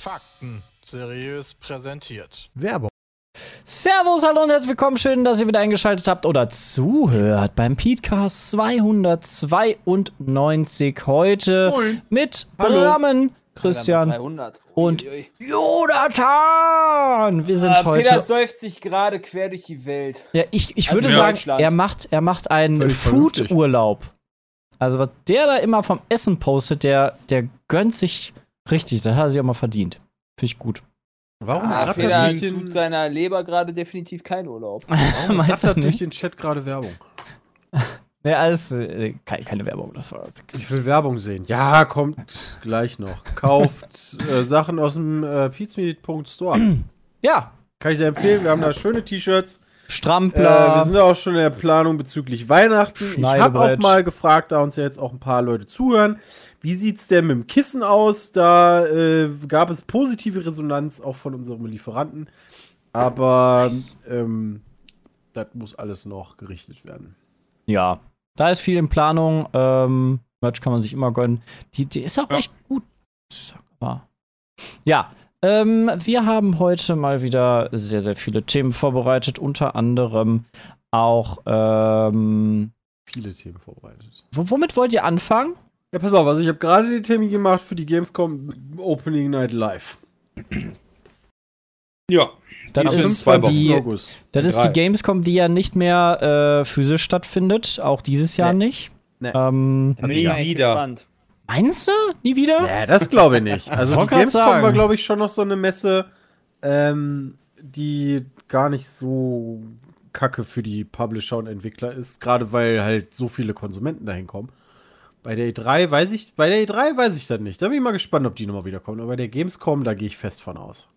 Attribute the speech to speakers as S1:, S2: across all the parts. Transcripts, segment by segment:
S1: Fakten seriös präsentiert.
S2: Werbung.
S3: Servus, hallo und herzlich willkommen. Schön, dass ihr wieder eingeschaltet habt oder zuhört beim Podcast 292 heute
S2: Moin.
S3: mit
S2: Hallo.
S3: Christian
S4: 300.
S3: und. Jonathan. Wir sind
S4: Äh,
S3: heute.
S4: Peter säuft sich gerade quer durch die Welt.
S3: Ja, ich, ich
S4: Also
S3: würde sagen, er macht, er macht einen. Food-Urlaub. Also, was der da immer vom Essen postet, der, der gönnt sich richtig. Das hat er sich auch mal verdient. Finde ich gut.
S2: Warum
S4: Ah, Peter
S2: durch
S4: tut
S2: den,
S4: seiner Leber gerade definitiv keinen Urlaub.
S2: warum durch
S3: nicht?
S2: den Chat gerade Werbung?
S3: Nee, alles, äh, keine, keine Werbung. Das war.
S2: Ich will Werbung sehen. Ja, kommt gleich noch. Kauft äh, Sachen aus dem äh, peatsmeet.store.
S3: Ja,
S2: Kann ich sehr empfehlen. Wir haben da schöne T-Shirts. Äh,
S3: Strampler.
S2: wir sind auch schon in der Planung bezüglich Weihnachten. Ich habe auch mal gefragt, da uns ja jetzt auch ein paar Leute zuhören, wie sieht's denn mit dem Kissen aus? Da äh, gab es positive Resonanz auch von unserem Lieferanten. Aber
S3: Nice.
S2: ähm, das muss alles noch gerichtet werden.
S3: Ja, da ist viel in Planung. Ähm, Merch kann man sich immer gönnen. Die, die ist auch echt gut. Sag mal. Ja, ähm, wir haben heute mal wieder sehr, sehr viele Themen vorbereitet. Unter anderem auch. Ähm,
S2: Viele Themen vorbereitet.
S3: wo- womit wollt ihr anfangen?
S2: Ja, pass auf, also ich habe gerade den Termin gemacht für die Gamescom Opening Night Live.
S5: Ja, sind
S3: ist,
S5: zwei Wochen.
S3: die,
S2: August.
S3: das ist
S5: Drei.
S3: die Gamescom, die ja nicht mehr äh, physisch stattfindet. Auch dieses Jahr
S2: Nee.
S3: nicht.
S2: Nee.
S3: Ähm,
S5: nie
S4: bin echt
S5: wieder.
S4: gespannt.
S3: meinst du? Nie wieder?
S2: Ja, das glaube ich nicht. Also die Gamescom
S3: sagen.
S2: war, glaube ich, schon noch so eine Messe, ähm, die gar nicht so kacke für die Publisher und Entwickler ist, gerade weil halt so viele Konsumenten dahin kommen. Bei der E3 weiß ich, bei der E3 weiß ich das nicht. Da bin ich mal gespannt, ob die nochmal wiederkommt. Aber bei der Gamescom, da gehe ich fest von aus.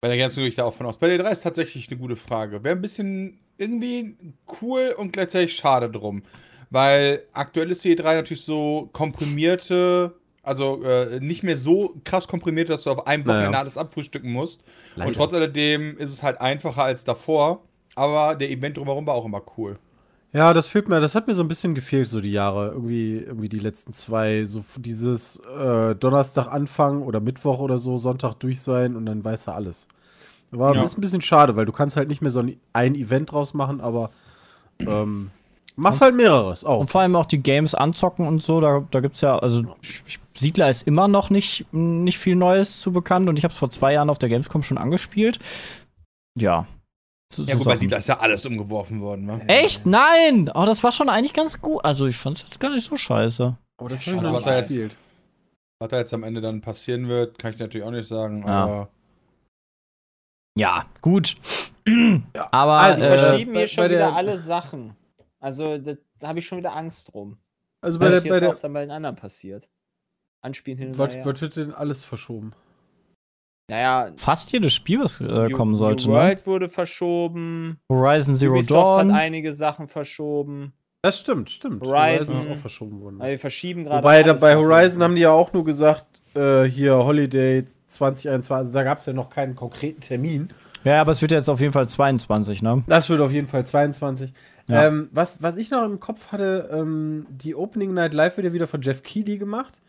S5: Bei der Gamescom gehe ich da auch von aus. Bei der 3 ist tatsächlich eine gute Frage. Wäre ein bisschen irgendwie cool und gleichzeitig schade drum. Weil aktuell ist die E3 natürlich so komprimierte, also äh, nicht mehr so krass komprimiert, dass du auf einem
S2: Naja.
S5: Wochenende alles abfrühstücken musst.
S2: Leider.
S5: Und trotz alledem ist es halt einfacher als davor. Aber der Event drumherum war auch immer cool.
S2: Ja, das fehlt mir, das hat mir so ein bisschen gefehlt, so die Jahre. Irgendwie, irgendwie die letzten zwei, so dieses äh, Donnerstag anfangen oder Mittwoch oder so, Sonntag durch sein und dann weiß er alles. War
S5: Ja.
S2: ist ein bisschen schade, weil du kannst halt nicht mehr so ein, ein Event draus machen, aber ähm, machst halt mehreres auch.
S3: Und vor allem auch die Games anzocken und so, da, da gibt es ja, also Siedler ist immer noch nicht, nicht viel Neues zu bekannt und ich habe es vor zwei Jahren auf der Gamescom schon angespielt. Ja. So-
S5: Ja,
S3: so
S5: wobei
S3: Sachen.
S5: Siedler ist ja alles umgeworfen worden, ne?
S3: Echt? Nein! Oh, das war schon eigentlich ganz gut. Also ich fand es jetzt gar nicht so scheiße.
S2: aber das
S5: schade,
S2: hab ich noch
S5: was da jetzt-. Was da jetzt am Ende dann passieren wird, kann ich natürlich auch nicht sagen,
S3: Ja.
S5: aber.
S3: Ja, gut. Aber
S2: Also,
S4: Sie
S2: Äh,
S4: verschieben
S2: bei-
S4: hier schon
S2: bei der-
S4: wieder alle Sachen. Also, da, da habe ich schon wieder Angst drum.
S2: Also bei
S4: Was
S2: der, bei
S4: jetzt
S2: der
S4: auch dann bei den anderen passiert. Anspielen hin und
S2: was,
S4: her.
S2: was wird denn alles verschoben?
S4: Naja,
S3: fast jedes Spiel, was äh,
S4: New-
S3: kommen sollte,
S4: New
S3: ne?
S4: World wurde verschoben.
S3: Horizon Zero
S4: Ubisoft
S3: Dawn.
S4: hat einige Sachen verschoben.
S2: Das stimmt, stimmt.
S4: Horizon.
S2: ist auch verschoben worden.
S4: Also wir verschieben gerade.
S2: Wobei da, bei Horizon haben die ja auch nur gesagt, äh, hier Holiday 2021, also da gab es ja noch keinen konkreten Termin.
S3: Ja, aber es wird jetzt auf jeden Fall 22, ne?
S2: Das wird auf jeden Fall 22.
S3: Ja.
S2: Ähm, was, was ich noch im Kopf hatte, ähm, die Opening Night Live wird ja wieder von Jeff Keighley gemacht.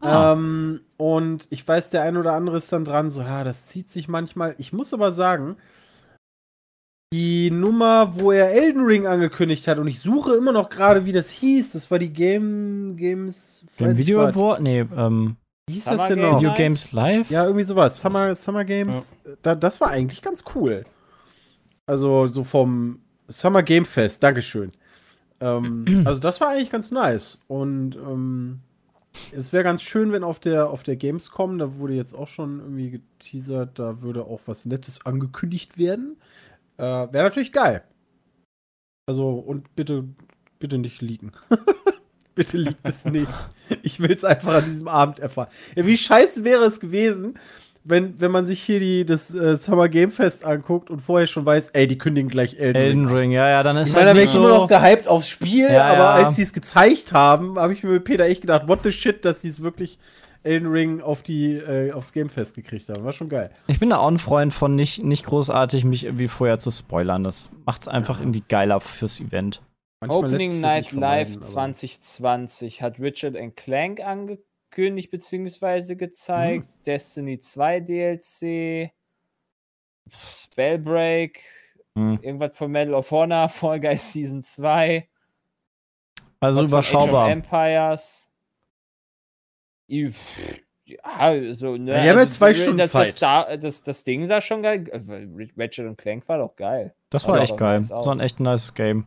S3: Ah.
S2: Ähm, und ich weiß, der ein oder andere ist dann dran, so, ja, das zieht sich manchmal. Ich muss aber sagen, die Nummer, wo er Elden Ring angekündigt hat, und ich suche immer noch gerade, wie das hieß, das war die Game Games. ich
S3: Video. Award? Nee, ähm,
S2: Wie hieß
S4: Summer
S2: das denn
S4: Game
S2: noch?
S3: Video? Games Live?
S2: Ja, irgendwie sowas. Summer, Summer Games. Da, das war eigentlich ganz cool. Also so vom Summer Game Fest. Dankeschön. Ähm, also das war eigentlich ganz nice. Und ähm, es wäre ganz schön, wenn auf der, auf der Gamescom, da wurde jetzt auch schon irgendwie geteasert, da würde auch was Nettes angekündigt werden. Äh, wäre natürlich geil. Also, und bitte, bitte nicht liegen. bitte liegt es nicht. Ich will es einfach an diesem Abend erfahren. Ja, wie scheiße wäre es gewesen, wenn, wenn man sich hier die, das äh, Summer Game Fest anguckt und vorher schon weiß, ey, die kündigen gleich Elden,
S3: Elden
S2: Ring.
S3: Ring, ja, ja, dann ist
S2: Ich meine, da
S3: halt
S2: bin
S3: nicht
S2: ich immer noch
S3: so.
S2: gehypt aufs Spiel,
S3: Ja,
S2: aber
S3: ja.
S2: als sie es gezeigt haben, habe ich mir mit Peter echt gedacht, what the shit, dass sie es wirklich Elden Ring auf die, äh, aufs Game Fest gekriegt haben. War schon geil.
S3: Ich bin da auch ein Freund von nicht, nicht großartig mich irgendwie vorher zu spoilern. Das macht's einfach irgendwie geiler fürs Event.
S2: Manchmal
S4: Opening Night Live
S2: aber-
S4: 2020 hat Richard and Clank angekündigt bzw. gezeigt.
S2: Mhm.
S4: Destiny 2 DLC. Spellbreak.
S3: Hm.
S4: Irgendwas von Medal of Honor. Fall Guys Season 2.
S3: Also
S4: was von Age of
S3: überschaubar.
S4: Empires. Ja, also, ne,
S2: Ja, die haben ja zwei
S4: das,
S2: Stunden
S4: das,
S2: Zeit.
S4: Das, da- das, das Ding sah schon geil. äh, Ratchet und Clank war doch geil.
S3: Das war
S4: sah
S3: echt geil.
S4: nice
S3: Das war ein echt nice Game.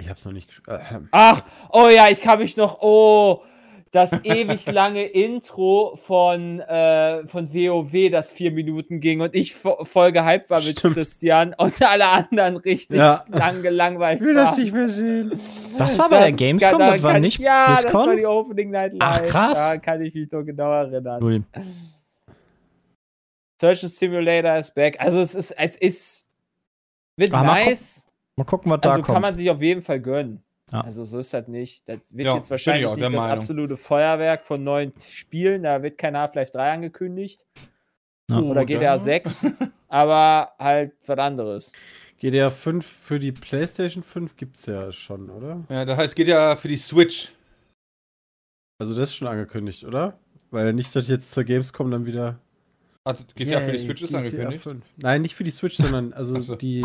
S2: Ich hab's noch nicht gespielt. Äh,
S4: Ach, oh ja, ich kann mich noch. Oh, das ewig lange Intro von, äh, von WoW, das vier Minuten ging und ich vo voll gehypt war mit
S2: Stimmt.
S4: Christian und alle anderen richtig
S2: Ja.
S4: lang gelangweilt
S2: ich will das
S4: waren.
S2: nicht mehr sehen.
S3: Das war bei der
S4: Das
S3: Gamescom,
S4: kann- da
S3: das war
S4: kann-
S3: nicht
S4: Ja, das war
S3: BlizzCon?
S4: die Opening Night Live.
S3: Ach, krass.
S4: Da kann ich mich noch genau erinnern.
S3: Null.
S4: Surgeon Simulator ist back. Also es ist, es ist, wird
S3: Ah, mal
S4: nice.
S3: Mal gucken, was da
S4: Also kann
S3: kommt.
S4: man sich auf jeden Fall gönnen.
S3: Ja.
S4: Also so ist das nicht. Das wird
S5: Ja,
S4: jetzt wahrscheinlich nicht das
S5: Meinung.
S4: absolute Feuerwerk von neuen Spielen. Da wird kein Half-Life 3 angekündigt.
S3: Ja.
S4: Oder GTA 6. aber halt was anderes.
S2: GTA 5 für die PlayStation 5 gibt's ja schon, oder?
S5: Ja, das heißt, geht ja für die Switch.
S2: Also das ist schon angekündigt, oder? Weil nicht, dass jetzt zur Gamescom dann wieder.
S5: Ah, das geht ja für die Switch ist
S2: GTA
S5: angekündigt.
S2: 5. Nein, nicht für die Switch, sondern also
S5: so.
S2: die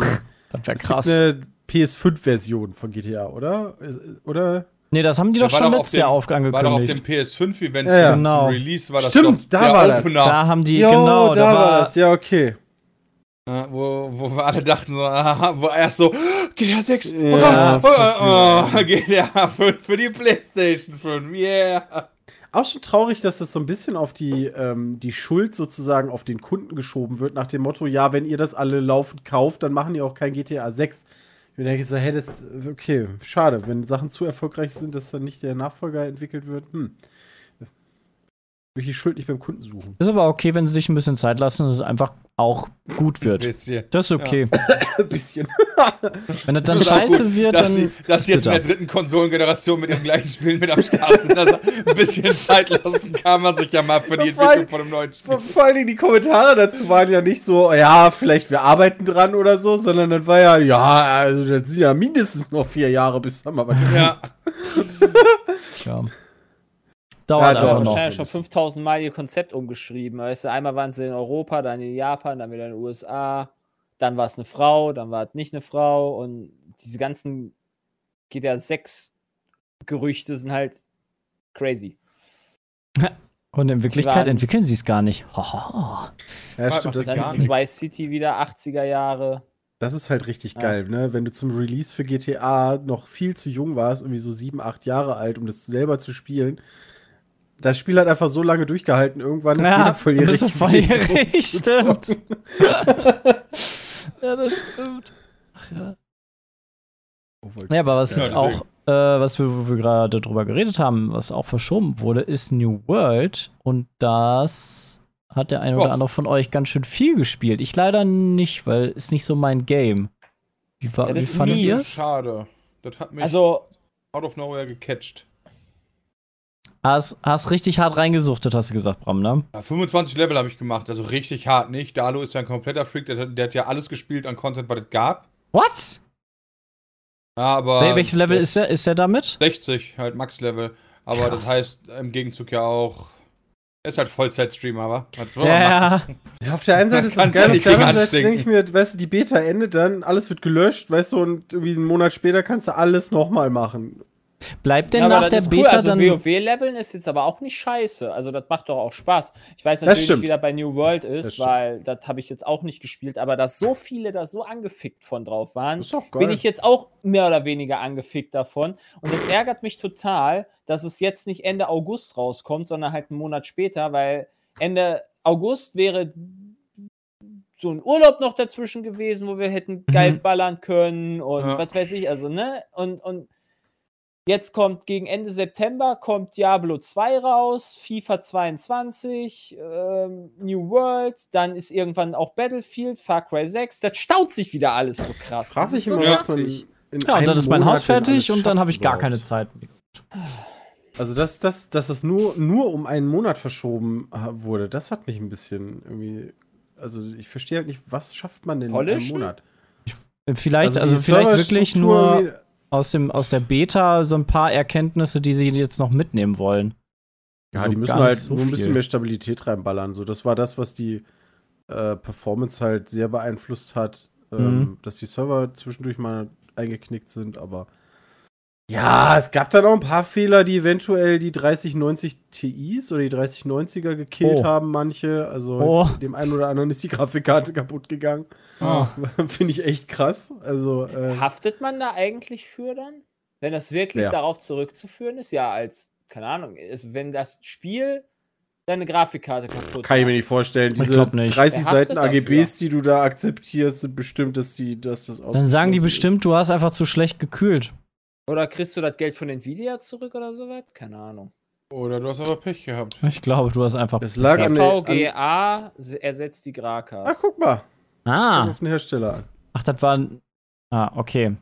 S3: Das wäre
S2: es
S3: krass.
S2: Gibt eine PS5-Version von GTA, oder? Oder?
S3: Nee, das haben die
S5: Ja,
S3: doch schon
S5: doch auf
S3: letztes Jahr
S5: dem-
S3: auf
S5: War doch auf dem
S3: angekündigt.
S5: PS5-Event
S2: Ja, ja.
S5: zum,
S3: Genau.
S5: zum Release war das
S2: Stimmt,
S5: doch
S2: da war das.
S3: Da haben die,
S2: Jo,
S3: genau,
S2: da war das. Ja, okay.
S5: Ja, wo, wo wir alle dachten so, aha, wo erst so, GTA 6, oh
S2: Ja,
S5: Gott, oh, oh, GTA 5 für die Playstation 5, yeah.
S2: Auch schon traurig, dass das so ein bisschen auf die, ähm, die Schuld sozusagen auf den Kunden geschoben wird, nach dem Motto, ja, wenn ihr das alle laufend kauft, dann machen die auch kein GTA 6. Mir denke so, hey, das okay, schade, wenn Sachen zu erfolgreich sind, dass dann nicht der Nachfolger entwickelt wird. Hm. Ich die Schuld nicht beim Kunden suchen.
S3: Ist aber okay, wenn sie sich ein bisschen Zeit lassen, dass es einfach auch gut
S5: Ein
S3: wird.
S5: bisschen.
S3: Das ist okay.
S2: Ein bisschen.
S3: Wenn das dann
S5: Das
S3: scheiße
S5: gut,
S3: wird,
S5: dass,
S3: dann.
S5: sie, dass sie jetzt in der dritten Konsolengeneration mit den gleichen Spielen mit am Start sind. Also ein bisschen Zeit lassen kann man sich ja mal für die
S2: Ja, vor allem-
S5: Entwicklung von einem neuen Spiel.
S2: Vor, vor allen Dingen die Kommentare dazu waren ja nicht so, ja, vielleicht wir arbeiten dran oder so, sondern das war ja, ja, also das sind ja mindestens noch vier Jahre, bis dann mal was
S5: Ja,
S3: Ja. Dauert
S2: Ja, doch,
S3: einfach
S4: haben
S3: noch.
S4: wahrscheinlich schon 5000 Mal ihr Konzept umgeschrieben. Weißt du, einmal waren sie in Europa, dann in Japan, dann wieder in den USA, dann war es eine Frau, dann war es nicht eine Frau und diese ganzen GTA 6 Gerüchte sind halt crazy.
S3: Und in Wirklichkeit
S4: waren-
S3: entwickeln sie es gar nicht. Hoho.
S2: Ja, stimmt, das,
S5: ist
S4: Dann
S5: gar
S4: ist Vice City wieder 80er Jahre.
S2: das ist halt richtig
S4: Ja.
S2: geil, ne? Wenn du zum Release für GTA noch viel zu jung warst, irgendwie so sieben, acht Jahre alt, um das selber zu spielen. Das Spiel hat einfach so lange durchgehalten, irgendwann ist
S3: Ja,
S2: jeder volljährig. gewesen,
S3: volljährig,
S2: zocken.
S3: Ja, das stimmt.
S2: Oh, voll-
S3: Ja, aber was
S5: Ja,
S3: jetzt
S5: deswegen.
S3: auch, äh, was wir, wo wir gerade drüber geredet haben, was auch verschoben wurde, ist New World. Und das hat der eine oder
S5: Oh.
S3: andere von euch ganz schön viel gespielt. Ich leider nicht, weil ist nicht so mein Game. Wie, war,
S4: Ja,
S3: wie
S4: das ist
S3: fandet
S4: mies.
S3: ihr
S5: das
S3: es?
S5: ist schade. Das hat mich
S4: Also,
S5: out of nowhere gecatcht.
S3: Hast, hast richtig hart reingesuchtet, hast du gesagt, Bram, ne?
S5: Ja, 25 Level habe ich gemacht, also richtig hart nicht. Dalo ist ja ein kompletter Freak, der, hat- der hat ja alles gespielt an Content, was es gab.
S3: What?
S5: Ja, aber
S3: Wel- Welches Level
S5: das-
S3: ist er, ist er damit?
S5: 60, halt Max-Level. Aber
S3: Krass.
S5: das heißt im Gegenzug ja auch, er ist halt Vollzeit-Streamer, wa?
S3: Ja, ja.
S2: Ja, auf der einen Seite ist das geil, auf
S5: nicht
S2: der anderen Seite denke ich mir, weißt du, die Beta endet dann, alles wird gelöscht, weißt du, und irgendwie einen Monat später kannst du alles nochmal machen.
S3: Bleibt denn
S4: ja,
S3: nach
S4: das
S3: der
S4: ist cool.
S3: Beta
S4: also
S3: dann.
S4: WoW-Leveln ist jetzt aber auch nicht scheiße. Also das macht doch auch Spaß. Ich weiß
S2: Das
S4: natürlich nicht, wie das bei New World
S2: Das
S4: ist,
S2: stimmt.
S4: weil das habe ich jetzt auch nicht gespielt, aber dass so viele da so angefickt von drauf waren,
S2: Das
S4: bin ich jetzt auch mehr oder weniger angefickt davon. Und das ärgert mich total, dass es jetzt nicht Ende August rauskommt, sondern halt einen Monat später, weil Ende August wäre so ein Urlaub noch dazwischen gewesen, wo wir hätten geil
S3: Mhm.
S4: ballern können und
S5: Ja.
S4: was weiß ich, also, ne? Und, und Jetzt kommt gegen Ende September kommt Diablo 2 raus, FIFA 22, ähm, New World, dann ist irgendwann auch Battlefield, Far Cry 6. Das staut sich wieder alles so krass. Das ist so
S2: immer, was man.
S3: Ja, und dann ist mein
S2: Monat
S3: Haus fertig und dann habe ich gar keine Zeit.
S2: Also, dass, dass, dass es nur, nur um einen Monat verschoben ha- wurde, das hat mich ein bisschen irgendwie. Also, ich verstehe halt nicht, was schafft man denn in einem
S4: Polischen?
S2: Monat?
S3: Vielleicht, also,
S2: die
S3: vielleicht wirklich nur aus, dem, aus der Beta so ein paar Erkenntnisse, die sie jetzt noch mitnehmen wollen.
S2: Ja,
S3: So
S2: die müssen halt
S3: so
S2: nur ein bisschen mehr Stabilität reinballern. So, das war das, was die äh, Performance halt sehr beeinflusst hat, ähm,
S3: Mhm.
S2: dass die Server zwischendurch mal eingeknickt sind, aber ja, es gab dann auch ein paar Fehler, die eventuell die 3090 Ti's oder die 3090er gekillt
S3: Oh.
S2: haben, manche. Also
S3: Oh.
S2: dem einen oder anderen ist die Grafikkarte kaputt gegangen.
S3: Oh.
S2: Finde ich echt krass. Also, äh,
S4: Haftet man da eigentlich für dann? Wenn das wirklich
S2: Ja.
S4: darauf zurückzuführen ist? Ja, als, keine Ahnung, ist, wenn das Spiel deine Grafikkarte kaputt
S2: kann ich mir nicht vorstellen.
S3: Ich
S2: Diese
S3: nicht.
S2: 30
S4: Wer haftet
S2: Seiten
S4: dafür?
S2: AGBs, die du da akzeptierst, sind bestimmt, dass, die, dass das
S3: Dann sagen die bestimmt, du hast einfach zu schlecht gekühlt.
S4: Oder kriegst du das Geld von Nvidia zurück oder sowas? Keine Ahnung.
S5: Oder du hast aber Pech gehabt.
S3: Ich glaube, du hast einfach.
S2: Das lag an der- an-
S4: VGA ersetzt die Grakas.
S2: Ah, guck mal.
S3: Ah,
S2: Auf den Hersteller an.
S3: ach, das waren. Ah, okay.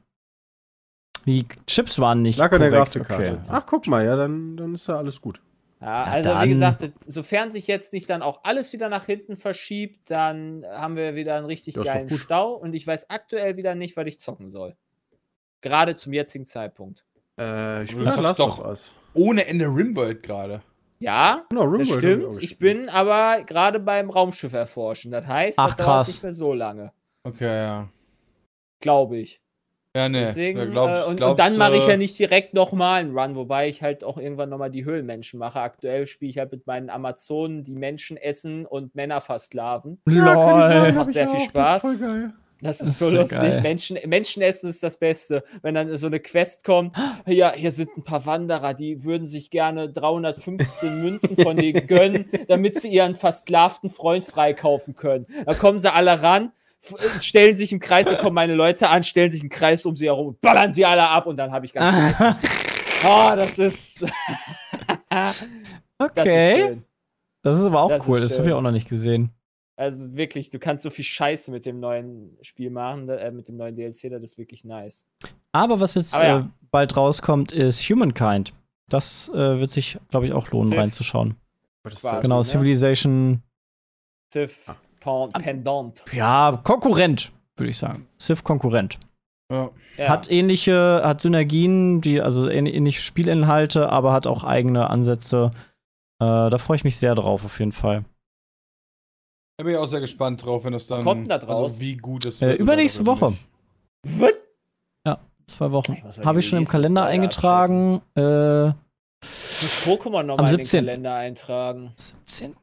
S3: Die Chips waren nicht.
S2: Lag an der
S3: korrekt.
S2: Grafikkarte.
S3: Okay.
S2: Ach, guck mal, ja, dann, dann ist ja alles gut.
S4: Ja,
S3: Ja,
S4: also
S3: dann-
S4: wie gesagt, sofern sich jetzt nicht dann auch alles wieder nach hinten verschiebt, dann haben wir wieder einen richtig
S2: Ja, doch
S4: geilen. Stau und ich weiß aktuell wieder nicht, was ich zocken soll. Gerade zum jetzigen Zeitpunkt.
S2: Äh, ich bin
S5: zockst
S2: Last
S5: doch
S2: Us.
S5: Ohne Ende Rimworld gerade.
S4: Ja,
S2: Genau,
S4: das
S2: Rimworld
S4: stimmt. Ich bin aber gerade beim Raumschiff erforschen. Das heißt,
S3: Ach,
S4: das dauert
S3: krass.
S4: nicht mehr so lange,
S5: Okay, ja.
S4: glaube ich.
S5: Ja, nee.
S4: Deswegen,
S5: Ja, glaubst-
S4: äh, und,
S5: glaubst,
S4: und dann mache ich
S5: äh,
S4: ja nicht direkt nochmal einen Run, wobei ich halt auch irgendwann nochmal die Höhlenmenschen mache. Aktuell spiele ich halt mit meinen Amazonen, die Menschen essen und Männer versklaven.
S3: Lol.
S4: macht sehr viel Spaß.
S2: Das ist voll geil.
S4: Das
S3: Das
S4: ist so
S3: ist so
S4: lustig.
S3: geil.
S4: Menschen, Menschenessen ist das Beste. Wenn dann so eine Quest kommt, ja, hier sind ein paar Wanderer, die würden sich gerne 315 Münzen von denen gönnen, damit sie ihren versklavten Freund freikaufen können. Da kommen sie alle ran, stellen sich im Kreis, da kommen meine Leute an, stellen sich im Kreis um sie herum und ballern sie alle ab und dann habe ich ganz Scheiße. Oh, das ist. das ist
S3: okay. Das ist aber auch
S4: Das
S3: cool. Das habe ich auch noch nicht gesehen.
S4: Also wirklich, du kannst so viel Scheiße mit dem neuen Spiel machen, äh, mit dem neuen DLC, das ist wirklich nice.
S3: Aber was jetzt
S4: Aber ja.
S3: äh, bald rauskommt, ist Humankind. Das äh, wird sich, glaube ich, auch lohnen,
S4: Civ.
S3: reinzuschauen.
S4: Quasi.
S3: Genau,
S4: ne?
S3: Civilization.
S4: Civ Pen- Pendant.
S3: Ja, Konkurrent, würde ich sagen. Civ Konkurrent.
S5: Ja.
S3: Hat ähnliche, hat Synergien, die, also ähn- ähnliche Spielinhalte, aber hat auch eigene Ansätze. Äh, da freue ich mich sehr drauf, auf jeden Fall.
S5: Da bin ich auch sehr gespannt drauf, wenn das dann.
S4: Kommt da draus?
S5: Also wie gut es
S3: Äh,
S5: wird.
S3: übernächste Woche.
S4: Was?
S3: Zwei Wochen. Habe ich schon im Kalender eingetragen. Äh,
S4: Ich muss Pokémon nochmal
S3: Am
S4: in den
S3: 17..
S4: Kalender eintragen.
S3: 17.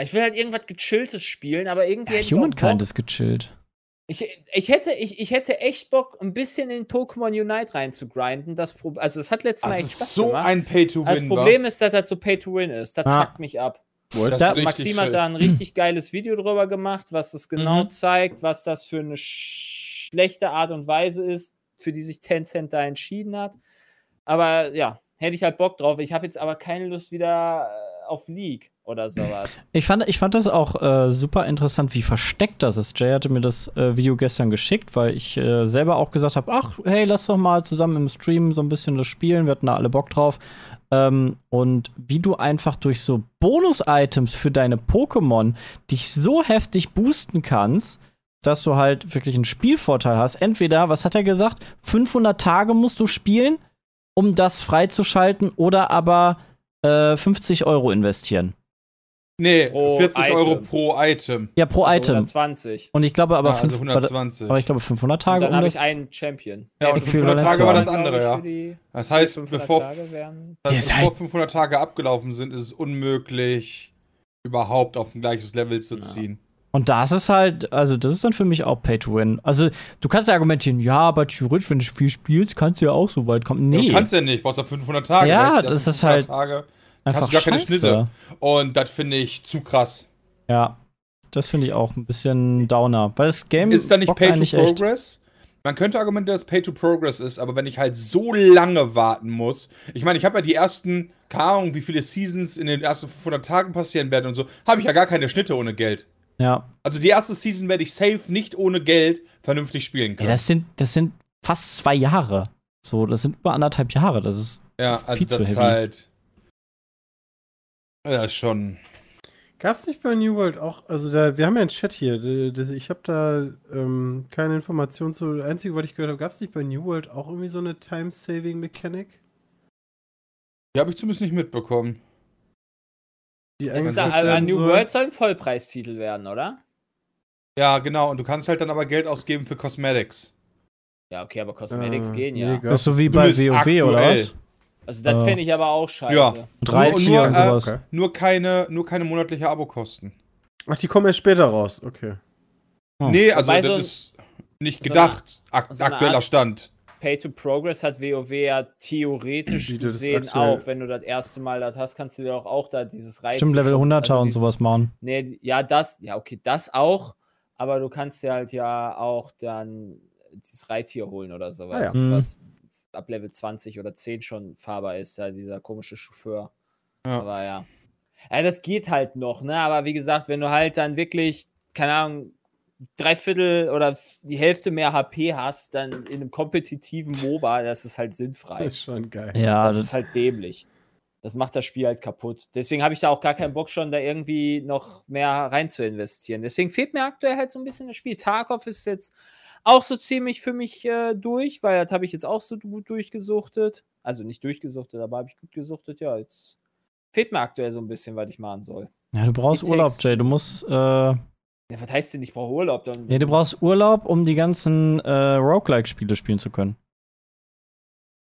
S4: Ich will halt irgendwas gechilltes spielen, aber irgendwie
S3: Ja, Humankind ist gechillt.
S4: Ich, ich, hätte, ich, ich hätte echt Bock, ein bisschen in Pokémon Unite reinzugrinden. Das also, es hat letztes Mal
S5: Das
S4: echt
S5: ist
S4: Spaß
S5: so
S4: gemacht.
S5: ein Pay-to-Win.
S4: das Problem ist, dass das so Pay-to-Win ist. Das
S3: Ah.
S4: fuckt mich ab.
S5: Das
S3: Da-
S4: Maxim hat da ein richtig geiles Video drüber gemacht, was das genau
S5: Mhm.
S4: zeigt, was das für eine sch schlechte Art und Weise ist, für die sich Tencent da entschieden hat. Aber ja, hätte ich halt Bock drauf. Ich habe jetzt aber keine Lust wieder äh, auf League oder sowas.
S3: Ich fand, ich fand das auch äh, super interessant, wie versteckt das ist. Jay hatte mir das äh, Video gestern geschickt, weil ich äh, selber auch gesagt habe, ach, hey, lass doch mal zusammen im Stream so ein bisschen das spielen. Wir hatten da alle Bock drauf. Ähm, und wie du einfach durch so Bonus-Items für deine Pokémon dich so heftig boosten kannst, dass du halt wirklich einen Spielvorteil hast. Entweder, was hat er gesagt, 500 Tage musst du spielen, um das freizuschalten, oder aber äh, 50 Euro investieren.
S5: Nee,
S4: Pro
S5: 40 Euro
S4: Item.
S5: pro Item.
S3: Ja, pro
S4: Also
S3: Item.
S4: 120.
S3: Und ich glaube aber,
S5: Ah, also
S3: fünf-
S5: 120.
S3: aber ich glaube 500
S4: Und
S3: Tage
S4: dann
S3: um
S4: habe ich
S3: das.
S4: einen Champion.
S5: Ja, und
S3: die
S5: 500
S3: Äquivalenz
S5: Tage war das andere, ja. Das heißt,
S4: 500
S5: bevor,
S4: Tage wären
S5: das
S3: Das ist
S5: bevor
S3: halt-
S5: 500 Tage abgelaufen sind, ist es unmöglich, überhaupt auf ein gleiches Level zu ziehen.
S3: Und das ist halt, also das ist dann für mich auch Pay to Win. Also du kannst ja argumentieren, ja, aber theoretisch, wenn du viel spielst, kannst du ja auch so weit kommen. Nee,
S5: Du kannst ja nicht, brauchst ja 500 Tage.
S3: Ja,
S5: du,
S3: das ist
S5: 500
S3: halt
S5: Tage,
S3: einfach
S5: hast du gar keine
S3: scheiße.
S5: Schnitte. Und das finde ich zu krass.
S3: Ja, das finde ich auch ein bisschen Downer. Weil das Game
S5: Ist da nicht Pay to
S3: echt.
S5: Progress? Man könnte argumentieren, dass Pay to Progress ist, aber wenn ich halt so lange warten muss, ich meine, ich habe ja die ersten, keine Ahnung, wie viele Seasons in den ersten 500 Tagen passieren werden und so, habe ich ja gar keine Schnitte ohne Geld.
S3: Ja.
S5: Also die erste Season werde ich safe nicht ohne Geld vernünftig spielen können.
S3: das, sind, das sind fast zwei Jahre. So, das sind über anderthalb Jahre. Das ist.
S5: ja, also
S3: viel zu
S5: das ist
S3: heavy.
S5: halt. Ja, schon.
S2: Gab's nicht bei New World auch, also da, wir haben ja einen Chat hier, das, ich habe da ähm, keine Informationen zu, das Einzige, was ich gehört habe, gab's nicht bei New World auch irgendwie so eine Time-Saving-Mechanik?
S5: Die habe ich zumindest nicht mitbekommen.
S2: Die
S4: Ist da, aber New
S2: soll?
S4: World soll ein Vollpreistitel werden, oder?
S5: Ja, genau. Und du kannst halt dann aber Geld ausgeben für Cosmetics.
S4: Ja, okay, aber Cosmetics
S2: Äh,
S4: gehen
S2: nee,
S4: ja.
S2: gab-
S3: ist so wie bei WoW oder was?
S4: Also das
S3: Äh.
S4: fände ich aber auch scheiße.
S5: Ja.
S3: Und
S5: Nur- nur,
S3: und
S5: äh,
S3: sowas.
S2: Okay.
S5: Nur keine, nur keine monatliche Abokosten.
S2: Ach, die kommen erst später raus, okay.
S3: Oh.
S5: Nee, also
S4: Wobei
S5: das
S4: so ein-
S5: ist nicht
S4: so eine-
S5: gedacht. Ak
S4: so
S5: aktueller
S4: Art-
S5: Stand.
S4: Pay to Progress hat WoW ja theoretisch
S2: Wie
S4: gesehen auch. Wenn du das erste Mal das hast, kannst du dir auch, auch da dieses Reiz.
S3: Stimmt, Level 100er und
S4: dieses-
S3: sowas machen.
S4: Nee, ja, das, ja, okay, das auch. Aber du kannst dir halt ja auch dann dieses Reittier holen oder sowas.
S2: Ah ja.
S3: Mhm.
S4: Was ab Level 20 oder 10 schon fahrbar ist, da dieser komische Chauffeur.
S5: Ja.
S4: Aber ja. Ja, das geht halt noch, ne? Aber wie gesagt, wenn du halt dann wirklich, keine Ahnung, drei Viertel oder die Hälfte mehr HP hast, dann in einem kompetitiven MOBA, das ist halt sinnfrei.
S2: Das ist schon geil.
S3: Ja,
S4: Das
S3: das,
S4: ist halt dämlich. Das macht das Spiel halt kaputt. Deswegen habe ich da auch gar keinen Bock schon, da irgendwie noch mehr rein zu investieren. Deswegen fehlt mir aktuell halt so ein bisschen das Spiel. Tarkov ist jetzt auch so ziemlich für mich äh, durch, weil das habe ich jetzt auch so gut durchgesuchtet. Also nicht durchgesuchtet, aber habe ich gut gesuchtet. Ja, jetzt fehlt mir aktuell so ein bisschen, was ich machen soll.
S3: ja, du brauchst
S4: It
S3: Urlaub, Jay. Du musst. Äh,
S4: Ja, was heißt denn, ich brauche Urlaub? Dann,
S3: nee, du brauchst Urlaub, um die ganzen äh, Roguelike-Spiele spielen zu können.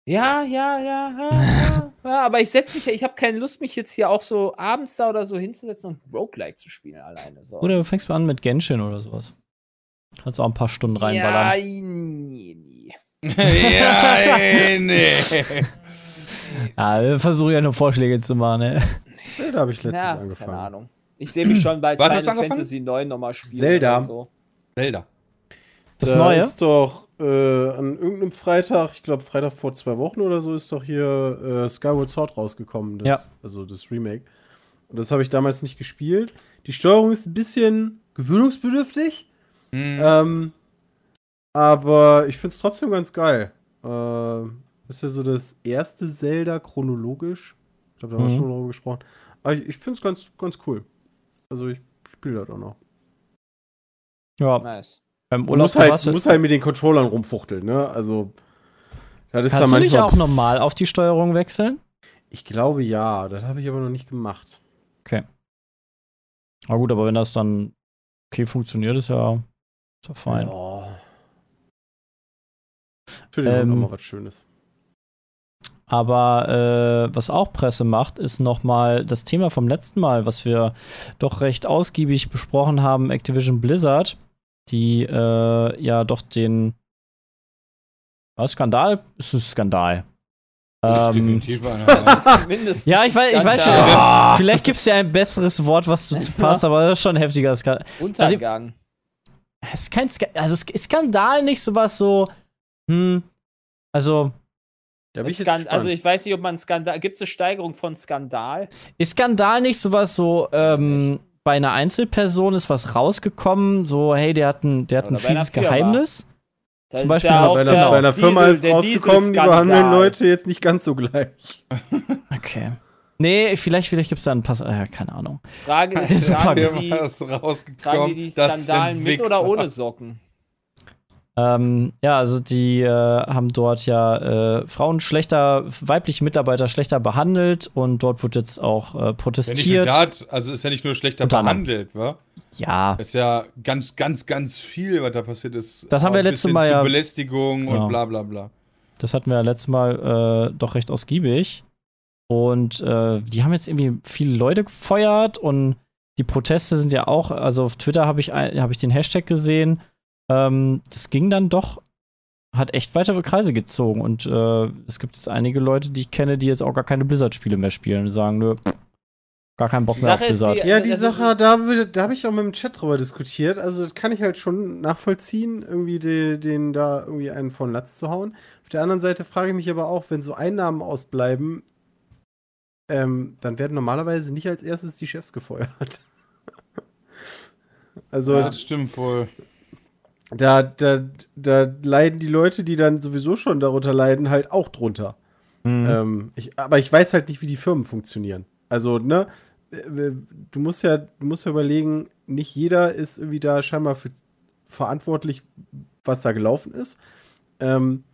S4: Ja, ja, ja, ja, ja, ja, aber ich setze mich, ich habe keine Lust, mich jetzt hier auch so abends da oder so hinzusetzen und Roguelike zu spielen alleine. So.
S3: Oder du fängst mal an mit Genshin oder sowas. Kannst auch ein paar Stunden reinballern.
S4: Ja, nee, nee.
S5: ja, ey, nee.
S3: Ja, wir versuchen ja nur Vorschläge zu machen, ne?
S2: Zelda habe ich letztens
S4: Ja,
S2: angefangen.
S4: keine Ahnung. Ich sehe mich schon bei Final? Fantasy 9 nochmal spielen.
S2: Zelda.
S4: So.
S5: Zelda.
S3: Das
S2: da
S3: Neue?
S2: ist doch äh, an irgendeinem Freitag, ich glaube Freitag vor zwei Wochen oder so, ist doch hier äh, Skyward Sword rausgekommen. Das,
S3: Ja.
S2: Also das Remake. Und das habe ich damals nicht gespielt. Die Steuerung ist ein bisschen gewöhnungsbedürftig.
S5: Hm.
S2: Ähm, aber ich finde es trotzdem ganz geil. Äh, ist ja so das erste Zelda chronologisch. Ich glaube, da haben wir
S3: Mhm.
S2: schon darüber gesprochen. Aber ich, ich finde es ganz, ganz cool. Also ich spiele das auch noch.
S3: Ja,
S4: Nice.
S3: beim
S2: Du
S3: Urlaub
S2: musst halt,
S3: du-
S2: musst halt mit den Controllern rumfuchteln, ne? Also, das ist
S3: Kannst du
S2: dann
S3: nicht
S2: manchmal.
S3: auch normal auf die Steuerung wechseln?
S2: Ich glaube ja, das habe ich aber noch nicht gemacht.
S3: Okay. Na gut, aber wenn das dann okay funktioniert, ist ja, ist ja fein.
S2: Ja. Für den
S3: Ähm,
S2: Hund auch mal was Schönes.
S3: Aber äh, was auch Presse macht, ist nochmal das Thema vom letzten Mal, was wir doch recht ausgiebig besprochen haben, Activision Blizzard, die äh, ja doch den was, Skandal? Ist ein Skandal. Ähm, ja, ich weiß, ich weiß schon. Vielleicht gibt es ja ein besseres Wort, was dazu passt, aber das ist schon ein heftiger Skandal.
S4: Untergang.
S3: Es ist kein Ska also ist Skandal nicht sowas so, hm, also
S2: Da bin ich jetzt
S4: Skan-
S2: gespannt.
S4: also ich weiß nicht, ob man Skandal. Gibt es eine Steigerung von Skandal?
S3: ist Skandal nicht sowas so, ähm, bei einer Einzelperson ist was rausgekommen, so, hey, der hat ein, der hat ein fieses. Geheimnis.
S4: Das
S3: Zum Beispiel
S4: ja
S3: so
S4: auch
S2: bei, einer, bei einer Firma
S4: Diesel-
S2: ist rausgekommen, die behandeln Leute jetzt nicht ganz so gleich.
S3: Okay. Nee, vielleicht, vielleicht gibt es da einen Pass, äh, keine Ahnung.
S4: Frage
S3: Der
S4: ist,
S3: Super-
S4: tragen die,
S5: was
S4: tragen
S5: rausgekommen.
S4: die die Skandalen mit oder ohne Socken?
S3: Ähm, ja, also die äh, haben dort ja äh, Frauen schlechter, weibliche Mitarbeiter schlechter behandelt und dort wird jetzt auch äh,
S5: Ja, nicht
S3: protestiert.
S5: dat, also ist ja nicht nur schlechter behandelt, wa?
S3: ja,
S5: Ist ja ganz, ganz, ganz viel, was da passiert ist.
S3: Das haben wir
S5: Auch bis
S3: letzte
S5: hin
S3: Mal ja-
S5: Belästigung
S3: Genau.
S5: und bla bla bla.
S3: das hatten wir ja letztes Mal äh, doch recht ausgiebig. Und äh, die haben jetzt irgendwie viele Leute gefeuert und die Proteste sind ja auch, also auf Twitter habe ich, hab ich den Hashtag gesehen. Ähm, das ging dann doch, hat echt weitere Kreise gezogen. Und äh, es gibt jetzt einige Leute, die ich kenne, die jetzt auch gar keine Blizzard-Spiele mehr spielen und sagen, nö, gar keinen Bock
S4: Die
S3: mehr auf Blizzard.
S4: die-
S2: Ja, die
S4: Also-
S2: Sache, da, da habe ich auch mit dem Chat drüber diskutiert. Also, das kann ich halt schon nachvollziehen, irgendwie den, den da irgendwie einen von Latz zu hauen. Auf der anderen Seite frage ich mich aber auch, wenn so Einnahmen ausbleiben, ähm, dann werden normalerweise nicht als erstes die Chefs gefeuert. also,
S5: Ja, das stimmt wohl.
S2: da, da, da leiden die Leute, die dann sowieso schon darunter leiden, halt auch drunter.
S3: Mhm.
S2: Ähm, ich, aber ich weiß halt nicht, wie die Firmen funktionieren. Also, ne, äh, du musst ja, du musst ja überlegen, nicht jeder ist irgendwie da scheinbar für verantwortlich, was da gelaufen ist. Ähm,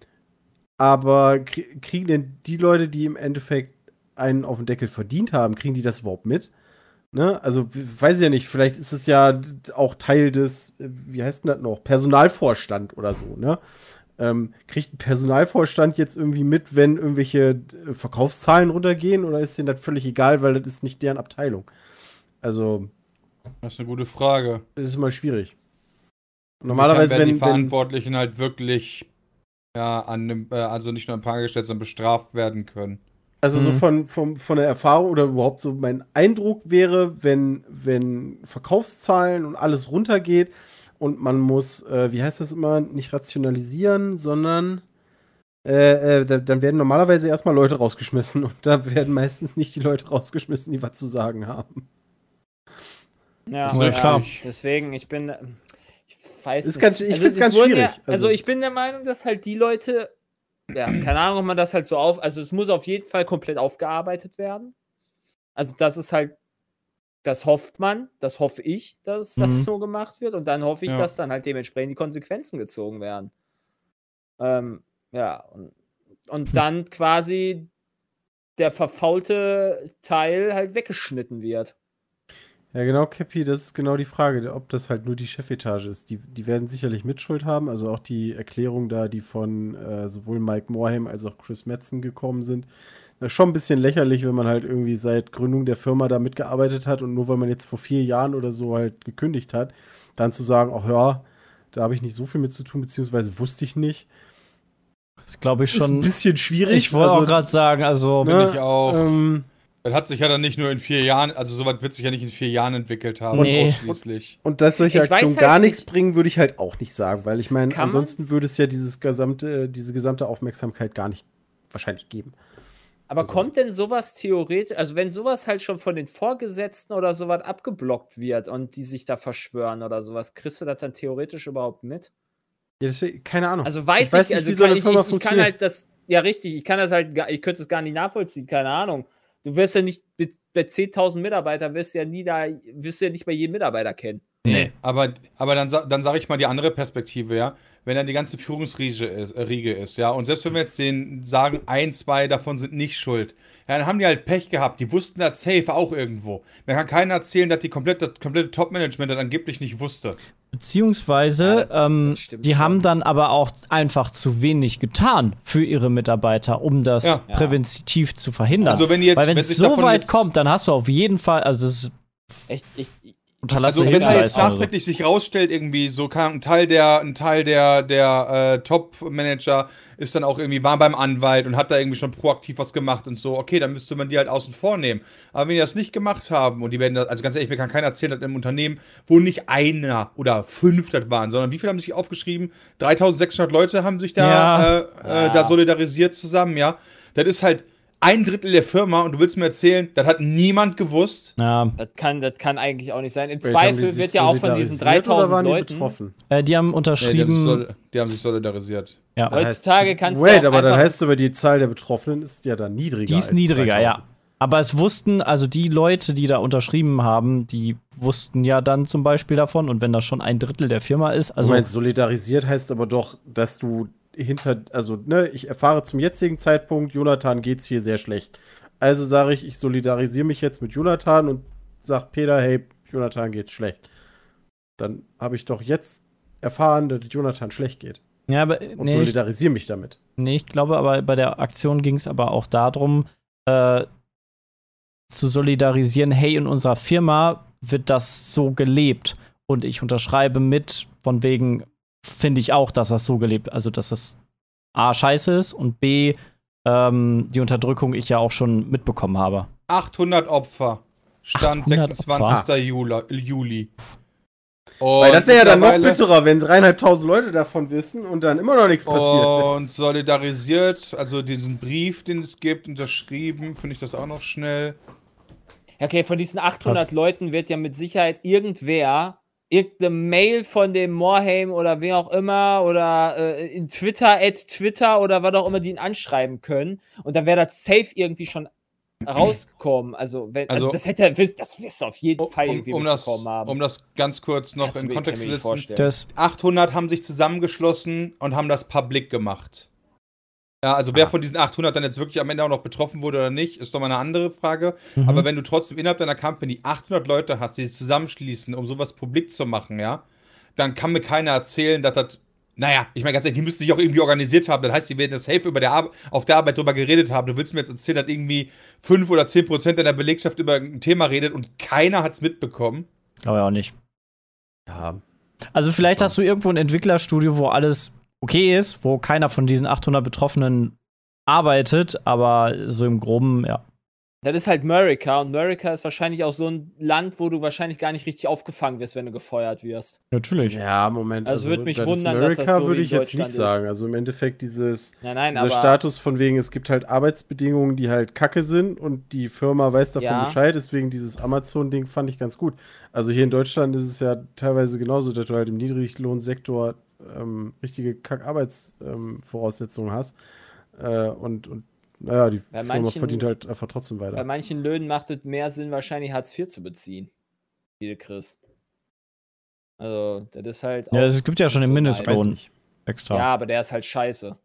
S2: aber krie- kriegen denn die Leute, die im Endeffekt einen auf den Deckel verdient haben, kriegen die das überhaupt mit? Ne? Also, weiß ich ja nicht, vielleicht ist es ja auch Teil des, äh, wie heißt denn das noch, Personalvorstand oder so, ne? Ähm, kriegt ein Personalvorstand jetzt irgendwie mit, wenn irgendwelche äh, Verkaufszahlen runtergehen oder ist denen das völlig egal, weil das ist nicht deren Abteilung? Also,
S5: Das ist eine gute Frage.
S2: das ist immer schwierig. Normalerweise,
S5: werden die
S2: wenn, wenn
S5: Verantwortlichen halt wirklich ja, an dem, äh, also nicht nur ein paar gestellt, sondern bestraft werden können.
S2: Also so
S3: Mhm.
S2: von, von, von der Erfahrung oder überhaupt so mein Eindruck wäre, wenn, wenn Verkaufszahlen und alles runtergeht und man muss, äh, wie heißt das immer, nicht rationalisieren, sondern äh, äh, da, dann werden normalerweise erstmal Leute rausgeschmissen und da werden meistens nicht die Leute rausgeschmissen, die was zu sagen haben.
S4: Ja,
S3: Ja, klar.
S4: Deswegen, ich bin. Ich weiß
S2: Ist
S4: nicht.
S2: ganz- ich
S4: Also,
S2: find's
S4: es
S2: ganz schwierig.
S4: Ja, also,
S2: Also-
S4: ich bin der Meinung, dass halt die Leute. Ja, keine Ahnung, ob man das halt so auf. Also, es muss auf jeden Fall komplett aufgearbeitet werden. Also, das ist halt. Das hofft man, das hoffe ich, dass das
S3: Mhm.
S4: so gemacht wird. Und dann hoffe ich,
S5: Ja.
S4: dass dann halt dementsprechend die Konsequenzen gezogen werden. Ähm, ja, und, und dann quasi der verfaulte Teil halt weggeschnitten wird.
S2: Ja, genau, Cappy, das ist genau die Frage, ob das halt nur die Chefetage ist. Die, die werden sicherlich Mitschuld haben, also auch die Erklärung da, die von äh, sowohl Mike Morhaime als auch Chris Metzen gekommen sind. Das ist schon ein bisschen lächerlich, wenn man halt irgendwie seit Gründung der Firma da mitgearbeitet hat und nur weil man jetzt vor vier Jahren oder so halt gekündigt hat, dann zu sagen, ach ja, da habe ich nicht so viel mit zu tun, beziehungsweise wusste ich nicht.
S3: Das glaube ich
S2: Ist ein
S3: schon.
S2: bisschen schwierig.
S3: Ich wollte
S2: also,
S3: auch gerade sagen, also.
S2: ne,
S5: Finde ich auch.
S2: Ähm,
S5: Das hat sich ja dann nicht nur in vier Jahren, also sowas wird sich ja nicht in vier Jahren entwickelt haben,
S3: Nee.
S5: ausschließlich.
S2: Und dass solche
S4: Ich
S2: Aktionen
S4: halt
S2: gar
S4: nicht-
S2: nichts bringen, würde ich halt auch nicht sagen, weil ich meine, ansonsten würde es ja dieses gesamte, diese gesamte Aufmerksamkeit gar nicht wahrscheinlich geben.
S4: Aber
S2: Also-
S4: kommt denn sowas theoretisch, also wenn sowas halt schon von den Vorgesetzten oder sowas abgeblockt wird und die sich da verschwören oder sowas, kriegst du das dann theoretisch überhaupt mit?
S2: Ja, deswegen, keine Ahnung.
S4: Also weiß ich,
S2: weiß nicht,
S4: also
S2: wie so
S4: kann,
S2: eine
S4: ich,
S2: Firma
S4: ich, ich kann
S2: funktioniert.
S4: halt das, ja richtig, ich kann das halt, ich könnte es gar nicht nachvollziehen, keine Ahnung. Du wirst ja nicht, bei bei 10.000 Mitarbeitern wirst du ja nie da, wirst du ja nicht bei jedem Mitarbeiter kennen.
S3: Nee.
S5: Aber, aber dann, dann sage ich mal die andere Perspektive, ja. Wenn dann die ganze Führungsriege ist, äh, Riege ist, ja, und selbst wenn wir jetzt denen sagen, ein, zwei davon sind nicht schuld, ja, dann haben die halt Pech gehabt. Die wussten das safe auch irgendwo. Mir kann keiner erzählen, dass die komplette, das komplette Top-Management das angeblich nicht wusste.
S3: Beziehungsweise,
S4: Ja,
S3: ähm, die
S4: schon.
S3: haben dann aber auch einfach zu wenig getan für ihre Mitarbeiter, um das
S5: Ja.
S3: Präventiv zu verhindern.
S5: Also wenn die jetzt-
S3: Weil wenn es so weit
S5: jetzt-
S3: kommt, dann hast du auf jeden Fall, also das ist
S4: Echt, ich, ich,
S3: unterlassene
S5: Also wenn da jetzt nachträglich sich rausstellt, irgendwie so kann ein Teil der, ein Teil der, der äh, Top-Manager ist dann auch irgendwie, war beim Anwalt und hat da irgendwie schon proaktiv was gemacht und so, okay, dann müsste man die halt außen vor nehmen. Aber wenn die das nicht gemacht haben und die werden das, also ganz ehrlich, mir kann keiner erzählen, dass im Unternehmen, wo nicht einer oder fünf das waren, sondern wie viele haben sich aufgeschrieben? 3600 Leute haben sich da,
S3: Ja.
S5: äh, äh, da solidarisiert zusammen, ja. Das ist halt ein Drittel der Firma und du willst mir erzählen, das hat niemand gewusst.
S3: ja,
S4: das, kann, das kann eigentlich auch nicht sein. Im
S2: Wait,
S4: Zweifel wird ja auch von diesen
S2: solidarisiert oder
S4: 3000
S2: waren die
S4: Leuten.
S2: betroffen?
S3: äh, die haben
S5: Nee, die, haben
S3: unterschrieben.
S5: die haben sich solidarisiert.
S3: ja.
S4: Heutzutage kannst
S2: Wait,
S4: du. auch
S2: aber dann heißt aber, die Zahl der Betroffenen ist ja dann niedriger.
S3: Die ist niedriger,
S2: 3000.
S3: ja. Aber es wussten, also die Leute, die da unterschrieben haben, die wussten ja dann zum Beispiel davon. Und wenn das schon ein Drittel der Firma ist, also
S2: Moment, solidarisiert heißt aber doch, dass du hinter, also, ne, ich erfahre zum jetzigen Zeitpunkt, Jonathan geht's hier sehr schlecht. Also sage ich, ich solidarisiere mich jetzt mit Jonathan und sag Peter, hey, Jonathan geht's schlecht. Dann habe ich doch jetzt erfahren, dass Jonathan schlecht geht.
S3: ja, aber
S2: Und
S3: nee,
S2: solidarisiere mich damit.
S3: nee, ich glaube, aber bei der Aktion ging es aber auch darum, äh, zu solidarisieren, hey, in unserer Firma wird das so gelebt. Und ich unterschreibe mit, von wegen, finde ich auch, dass das so gelebt, also dass das A, scheiße ist und B, ähm, die Unterdrückung ich ja auch schon mitbekommen habe.
S5: 800 Opfer. Stand
S3: 800
S5: 26. Juli. Juli.
S2: Weil das wäre ja dann noch bitterer, wenn dreieinhalbtausend Leute davon wissen und dann immer noch nichts passiert.
S5: Und solidarisiert, also diesen Brief, den es gibt, unterschrieben, finde ich das auch noch schnell.
S4: Ja, Okay, von diesen 800 Leuten wird ja mit Sicherheit irgendwer irgendeine Mail von dem Morheim oder wer auch immer oder äh, in Twitter, at Twitter oder was auch immer, die ihn anschreiben können. Und dann wäre das safe irgendwie schon rausgekommen. Also, wenn, also,
S5: Also-
S4: das hätte er wisst, das wirst du auf jeden
S5: Um,
S4: Fall
S5: um,
S4: irgendwie
S5: um, das,
S4: haben.
S5: um das ganz kurz noch
S4: Kannst
S5: in Kontext zu setzen.
S4: vorstellen.
S3: Das,
S5: 800 haben sich zusammengeschlossen und haben das public gemacht. Ja, also wer
S3: Ah.
S5: von diesen 800 dann jetzt wirklich am Ende auch noch betroffen wurde oder nicht, ist doch mal eine andere Frage.
S3: Mhm.
S5: Aber wenn du trotzdem innerhalb deiner Company 800 Leute hast, die sich zusammenschließen, um sowas publik zu machen, ja, dann kann mir keiner erzählen, dass das, naja, ich meine ganz ehrlich, die müssten sich auch irgendwie organisiert haben. Das heißt, die werden das safe über der Ar auf der Arbeit drüber geredet haben. Du willst mir jetzt erzählen, dass irgendwie 5 oder 10 Prozent deiner Belegschaft über ein Thema redet und keiner hat es mitbekommen.
S3: ich auch nicht.
S2: Ja.
S3: Also vielleicht hast du irgendwo ein Entwicklerstudio, wo alles okay ist, wo keiner von diesen 800 Betroffenen arbeitet, aber so im Groben, ja.
S4: Das ist halt America und America ist wahrscheinlich auch so ein Land, wo du wahrscheinlich gar nicht richtig aufgefangen wirst, wenn du gefeuert wirst.
S3: Natürlich.
S2: Ja, Moment.
S4: Also würde mich
S2: das
S4: wundern, dass das
S2: America
S4: so
S2: würde ich jetzt nicht
S4: ist.
S2: sagen. Also im Endeffekt dieses
S4: Nein, nein,
S2: dieser
S4: aber
S2: Status von wegen, es gibt halt Arbeitsbedingungen, die halt kacke sind und die Firma weiß davon
S4: Ja.
S2: Bescheid, deswegen dieses Amazon-Ding fand ich ganz gut. Also hier in Deutschland ist es ja teilweise genauso, dass du halt im Niedriglohnsektor ähm, richtige Kack-Arbeitsvoraussetzungen hast. Äh, und, und naja, die
S4: Bei
S2: Firma
S4: manchen-
S2: verdient halt einfach trotzdem
S4: bei
S2: weiter.
S4: manchen Löhnen macht es mehr Sinn, wahrscheinlich Hartz IV zu beziehen, die du kriegst. Also, das ist halt.
S3: Ja, es gibt ja schon den
S4: so nice.
S3: Mindestlohn extra.
S4: Ja, aber der ist halt scheiße.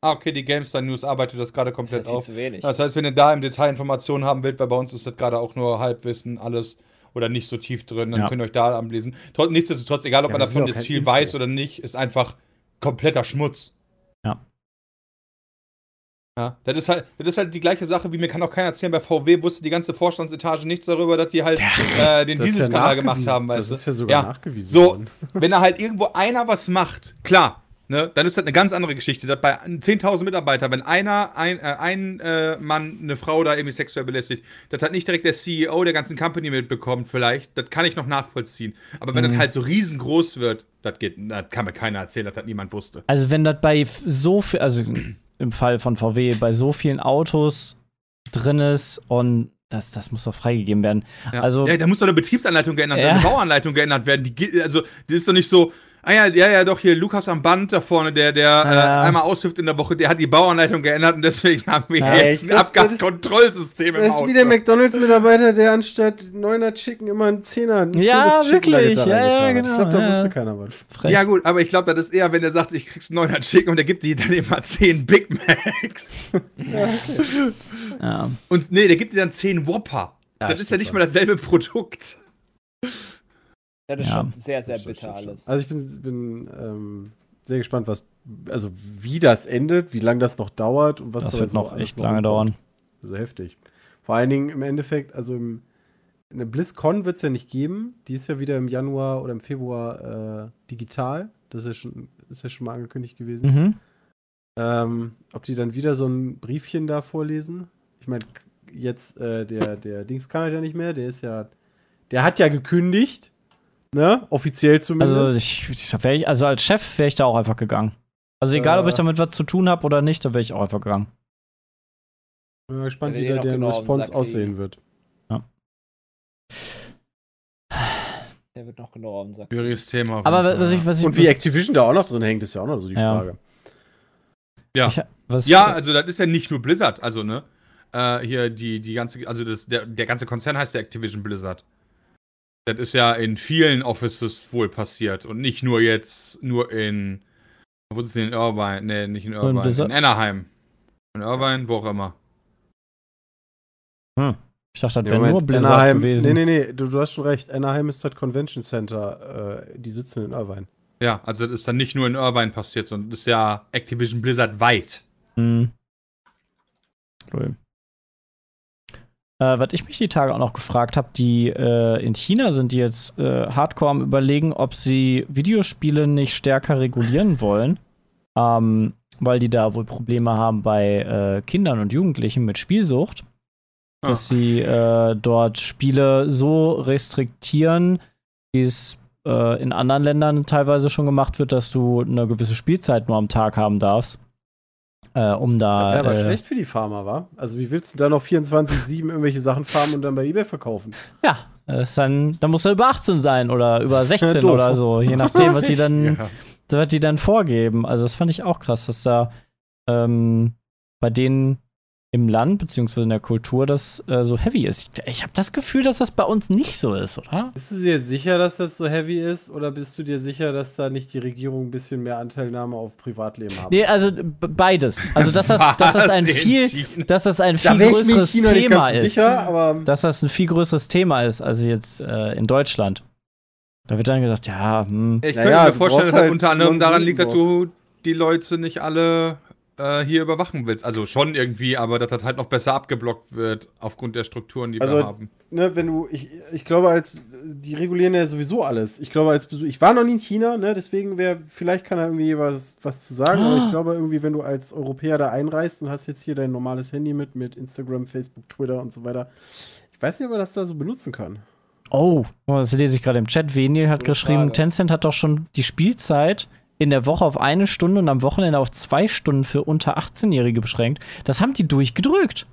S5: Ah, okay, die GameStar News arbeitet das gerade
S4: Das ist
S5: komplett
S4: ja viel
S5: auf.
S4: zu wenig.
S5: Das heißt, wenn ihr da im Detail Informationen haben wollt, weil bei uns ist das gerade auch nur Halbwissen, alles oder nicht so tief drin, dann
S3: Ja.
S5: könnt ihr euch da anlesen. Trotz- Nichtsdestotrotz, egal ob
S2: Ja,
S5: man davon jetzt viel
S2: Info.
S5: weiß oder nicht, ist einfach kompletter Schmutz.
S3: Ja.
S5: Ja, das ist halt, das ist halt die gleiche Sache, wie mir kann auch keiner erzählen, bei VW wusste die ganze Vorstandsetage nichts darüber, dass die halt äh, den
S2: ist ja
S5: Dieselskandal gemacht haben, weißt
S2: Das
S5: du?
S2: ist ja sogar nachgewiesen
S5: So,
S2: worden.
S5: wenn da halt irgendwo einer was macht, klar, ne, dann ist das eine ganz andere Geschichte. Das bei 10.000 Mitarbeitern, wenn einer, ein, äh, ein äh, Mann eine Frau da irgendwie sexuell belästigt, das hat nicht direkt der CEO der ganzen Company mitbekommen, vielleicht, das kann ich noch nachvollziehen. Aber wenn das halt so riesengroß wird, das geht, das kann mir keiner erzählen, dass das niemand wusste.
S3: Also wenn das bei so viel, also im Fall von VW, bei so vielen Autos drin ist und das, das muss doch freigegeben werden.
S5: Ja.
S3: Also
S5: ja, da muss doch eine Betriebsanleitung geändert
S3: Ja.
S5: werden, eine Bauanleitung geändert werden. Die, also, das ist doch nicht so, ah ja, ja, ja, doch, hier Lukas am Band da vorne, der, der
S3: Ja.
S5: äh, einmal aushilft in der Woche, der hat die Bauanleitung geändert und deswegen haben wir
S3: Ja,
S5: jetzt ein
S2: glaub, das ist-
S5: Abgaskontrollsystem im
S2: Das ist
S5: Auto.
S2: wie der McDonalds-Mitarbeiter, der anstatt 9er Chicken immer einen 10er, ein
S3: Ja,
S2: 10 Chicken
S3: wirklich. Ja, ja, genau,
S2: Ich glaube, da
S3: ja.
S2: wusste keiner was.
S3: frech.
S5: Ja, gut, aber ich glaube, das ist eher, wenn er sagt, ich krieg's 900 Chicken und der gibt die dann immer 10 Big Macs.
S3: Ja.
S5: Und nee, der gibt dir dann 10 Whopper.
S2: Ja,
S5: das ist ja nicht mal dasselbe Produkt.
S4: Das ist
S3: Ja.
S4: schon sehr, sehr bitter
S2: stimmt, stimmt.
S4: alles.
S2: Also ich bin, bin ähm, sehr gespannt, was, also wie das endet, wie lange das noch dauert und was
S3: Das
S2: da
S3: wird
S2: so
S3: noch echt lange dauern.
S2: Also heftig. Vor allen Dingen im Endeffekt, also im, eine BlizzCon wird es ja nicht geben. Die ist ja wieder im Januar oder im Februar äh, digital. Das ist ja, schon, ist ja schon mal angekündigt gewesen.
S3: Mhm.
S2: Ähm, ob die dann wieder so ein Briefchen da vorlesen? Ich meine, jetzt äh, der, der Dings kann halt ja nicht mehr. Der ist ja, der hat ja gekündigt. Ne? Offiziell zumindest.
S3: Also, ich, ich wär ich, also als Chef wäre ich da auch einfach gegangen. Also egal, ob
S2: Äh.
S3: ich damit was zu tun habe oder nicht, da wäre ich auch einfach gegangen.
S2: Bin mal gespannt,
S4: Der
S2: wie da deren
S4: genau
S2: Response aussehen wird.
S4: Der wird noch genau auf den Sack.
S5: Schwieriges Thema.
S3: Aber was ich, was ich,
S2: Und wie
S3: was,
S2: Activision da auch noch drin hängt, ist ja auch noch so die
S3: Ja.
S2: Frage.
S5: Ja.
S3: ich, was,
S5: Ja, also das ist ja nicht nur Blizzard, also ne? Äh, hier die, die ganze, also das, der, der ganze Konzern heißt ja Activision Blizzard. Das ist ja in vielen Offices wohl passiert und nicht nur jetzt, nur in, wo ist es denn in Irvine? Nee, nicht in
S3: in
S5: Irvine, in,
S3: Blizzard?
S5: Anaheim. In Irvine, wo auch immer.
S3: Hm. Ich dachte, das
S2: Ja,
S3: wäre nur Blizzard
S2: Anaheim,
S3: gewesen.
S2: Nee, nee, nee, du, du hast schon recht. Anaheim ist das Convention Center. Äh, die sitzen in Irvine.
S5: Ja, also das ist dann nicht nur in Irvine passiert, sondern das ist ja Activision Blizzard weit.
S3: Hm. Cool. Äh, was ich mich die Tage auch noch gefragt habe, die äh, in China sind die jetzt äh, hardcore am überlegen, ob sie Videospiele nicht stärker regulieren wollen, ähm, weil die da wohl Probleme haben bei äh, Kindern und Jugendlichen mit Spielsucht. dass sie äh, dort Spiele so restriktieren, wie es äh, in anderen Ländern teilweise schon gemacht wird, dass du eine gewisse Spielzeit nur am Tag haben darfst. Äh, um da.
S2: Wäre aber
S3: äh,
S2: schlecht für die Farmer, wa? Also, wie willst du da noch 24-7 irgendwelche Sachen farmen und dann bei eBay verkaufen?
S3: Ja, das dann, dann muss er über 18 sein oder über
S2: ist ja
S3: 16
S2: doof.
S3: oder so, je nachdem, was die dann,
S5: Ja.
S3: was die dann vorgeben. Also das fand ich auch krass, dass da ähm, bei denen im Land beziehungsweise in der Kultur das äh, so heavy ist. Ich, ich habe das Gefühl, dass das bei uns nicht so ist, oder?
S2: Bist du dir sicher, dass das so heavy ist? Oder bist du dir sicher, dass da nicht die Regierung ein bisschen mehr Anteilnahme auf Privatleben hat?
S3: Nee, also beides. Also dass das, dass das ein viel, dass das ein viel
S2: da mir
S3: größeres
S2: China
S3: Thema ist.
S2: sicher, aber
S3: Dass das ein viel größeres Thema ist, als jetzt äh, in Deutschland. Da wird dann gesagt, ja, hm,
S5: Ich
S2: Naja,
S5: könnte mir
S2: du
S5: vorstellen, dass
S2: halt
S5: unter anderem daran liegt, dass du die Leute nicht alle äh, hier überwachen willst. Also schon irgendwie, aber dass das halt noch besser abgeblockt wird aufgrund der Strukturen, die
S2: Also,
S5: wir haben.
S2: ne, wenn du, ich, ich glaube, als die regulieren ja sowieso alles. Ich glaube, als Besuch, ich war noch nie in China, ne, deswegen wäre, vielleicht kann da irgendwie was, was zu sagen, aber ich glaube irgendwie, wenn du als Europäer da einreist und hast jetzt hier dein normales Handy mit, mit Instagram, Facebook, Twitter und so weiter, ich weiß nicht, ob man das da so benutzen kann.
S3: Oh, das lese ich gerade im Chat. Venil hat geschrieben. Tencent hat doch schon die Spielzeit in der Woche auf eine Stunde und am Wochenende auf zwei Stunden für unter 18-Jährige beschränkt. Das haben die durchgedrückt.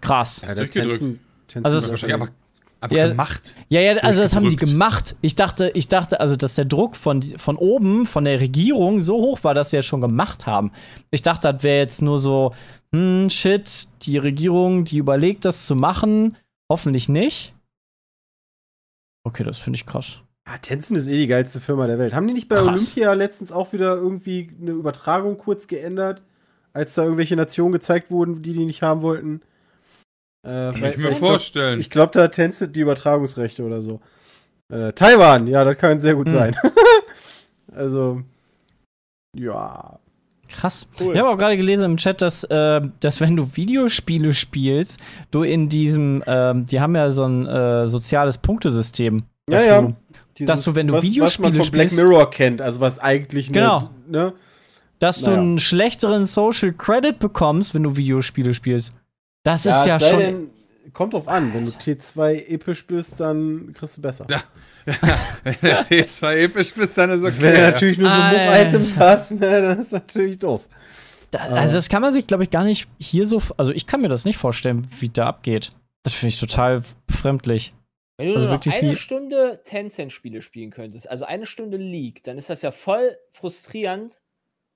S3: Krass.
S5: Ja, durchgedrückt.
S2: Tencent- Tencent
S3: Also
S5: Wahrscheinlich einfach, einfach
S3: Ja,
S5: gemacht.
S3: Ja, ja, also das haben die gemacht. Ich dachte, ich dachte, also, dass der Druck von, von oben, von der Regierung so hoch war, dass sie es schon gemacht haben. Ich dachte, das wäre jetzt nur so, hm, shit, die Regierung, die überlegt, das zu machen. Hoffentlich nicht. Okay, das finde ich krass.
S2: Ja, Tencent ist eh die geilste Firma der Welt. Haben die nicht bei
S3: Krass.
S2: Olympia letztens auch wieder irgendwie eine Übertragung kurz geändert, als da irgendwelche Nationen gezeigt wurden, die die nicht haben wollten? Äh,
S5: Kann ich mir
S2: glaub-
S5: vorstellen.
S2: Ich glaube, da hat Tencent die Übertragungsrechte oder so. Äh, Taiwan, ja, das kann sehr gut
S3: Hm.
S2: sein. also, ja.
S3: Krass.
S2: Cool.
S3: Ich habe auch gerade gelesen im Chat, dass, äh, dass wenn du Videospiele spielst, du in diesem, ähm, die haben ja so ein äh, soziales Punktesystem.
S2: Ja, ja.
S3: Du,
S2: Dieses,
S3: Dass du, wenn du
S2: was, was
S3: Videospiele
S2: man von Black
S3: spielst-
S2: Mirror kennt, also was eigentlich
S3: Genau.
S2: ne?
S3: dass du
S2: Naja.
S3: einen schlechteren Social Credit bekommst, wenn du Videospiele spielst. Das ist ja
S2: es sei
S3: schon.
S2: denn, kommt drauf an, wenn du T2 episch bist, dann kriegst du besser.
S5: Wenn du jetzt mal episch bist, dann ist okay.
S2: Wenn du natürlich nur so Move-Items hast, ne, dann ist natürlich doof.
S3: Da, also, das kann man sich, glaube ich, gar nicht hier so. Also, ich kann mir das nicht vorstellen, wie da abgeht. Das finde ich total befremdlich.
S4: Wenn du
S3: Also
S4: nur noch eine Stunde Tencent-Spiele spielen könntest, also eine Stunde League, dann ist das ja voll frustrierend,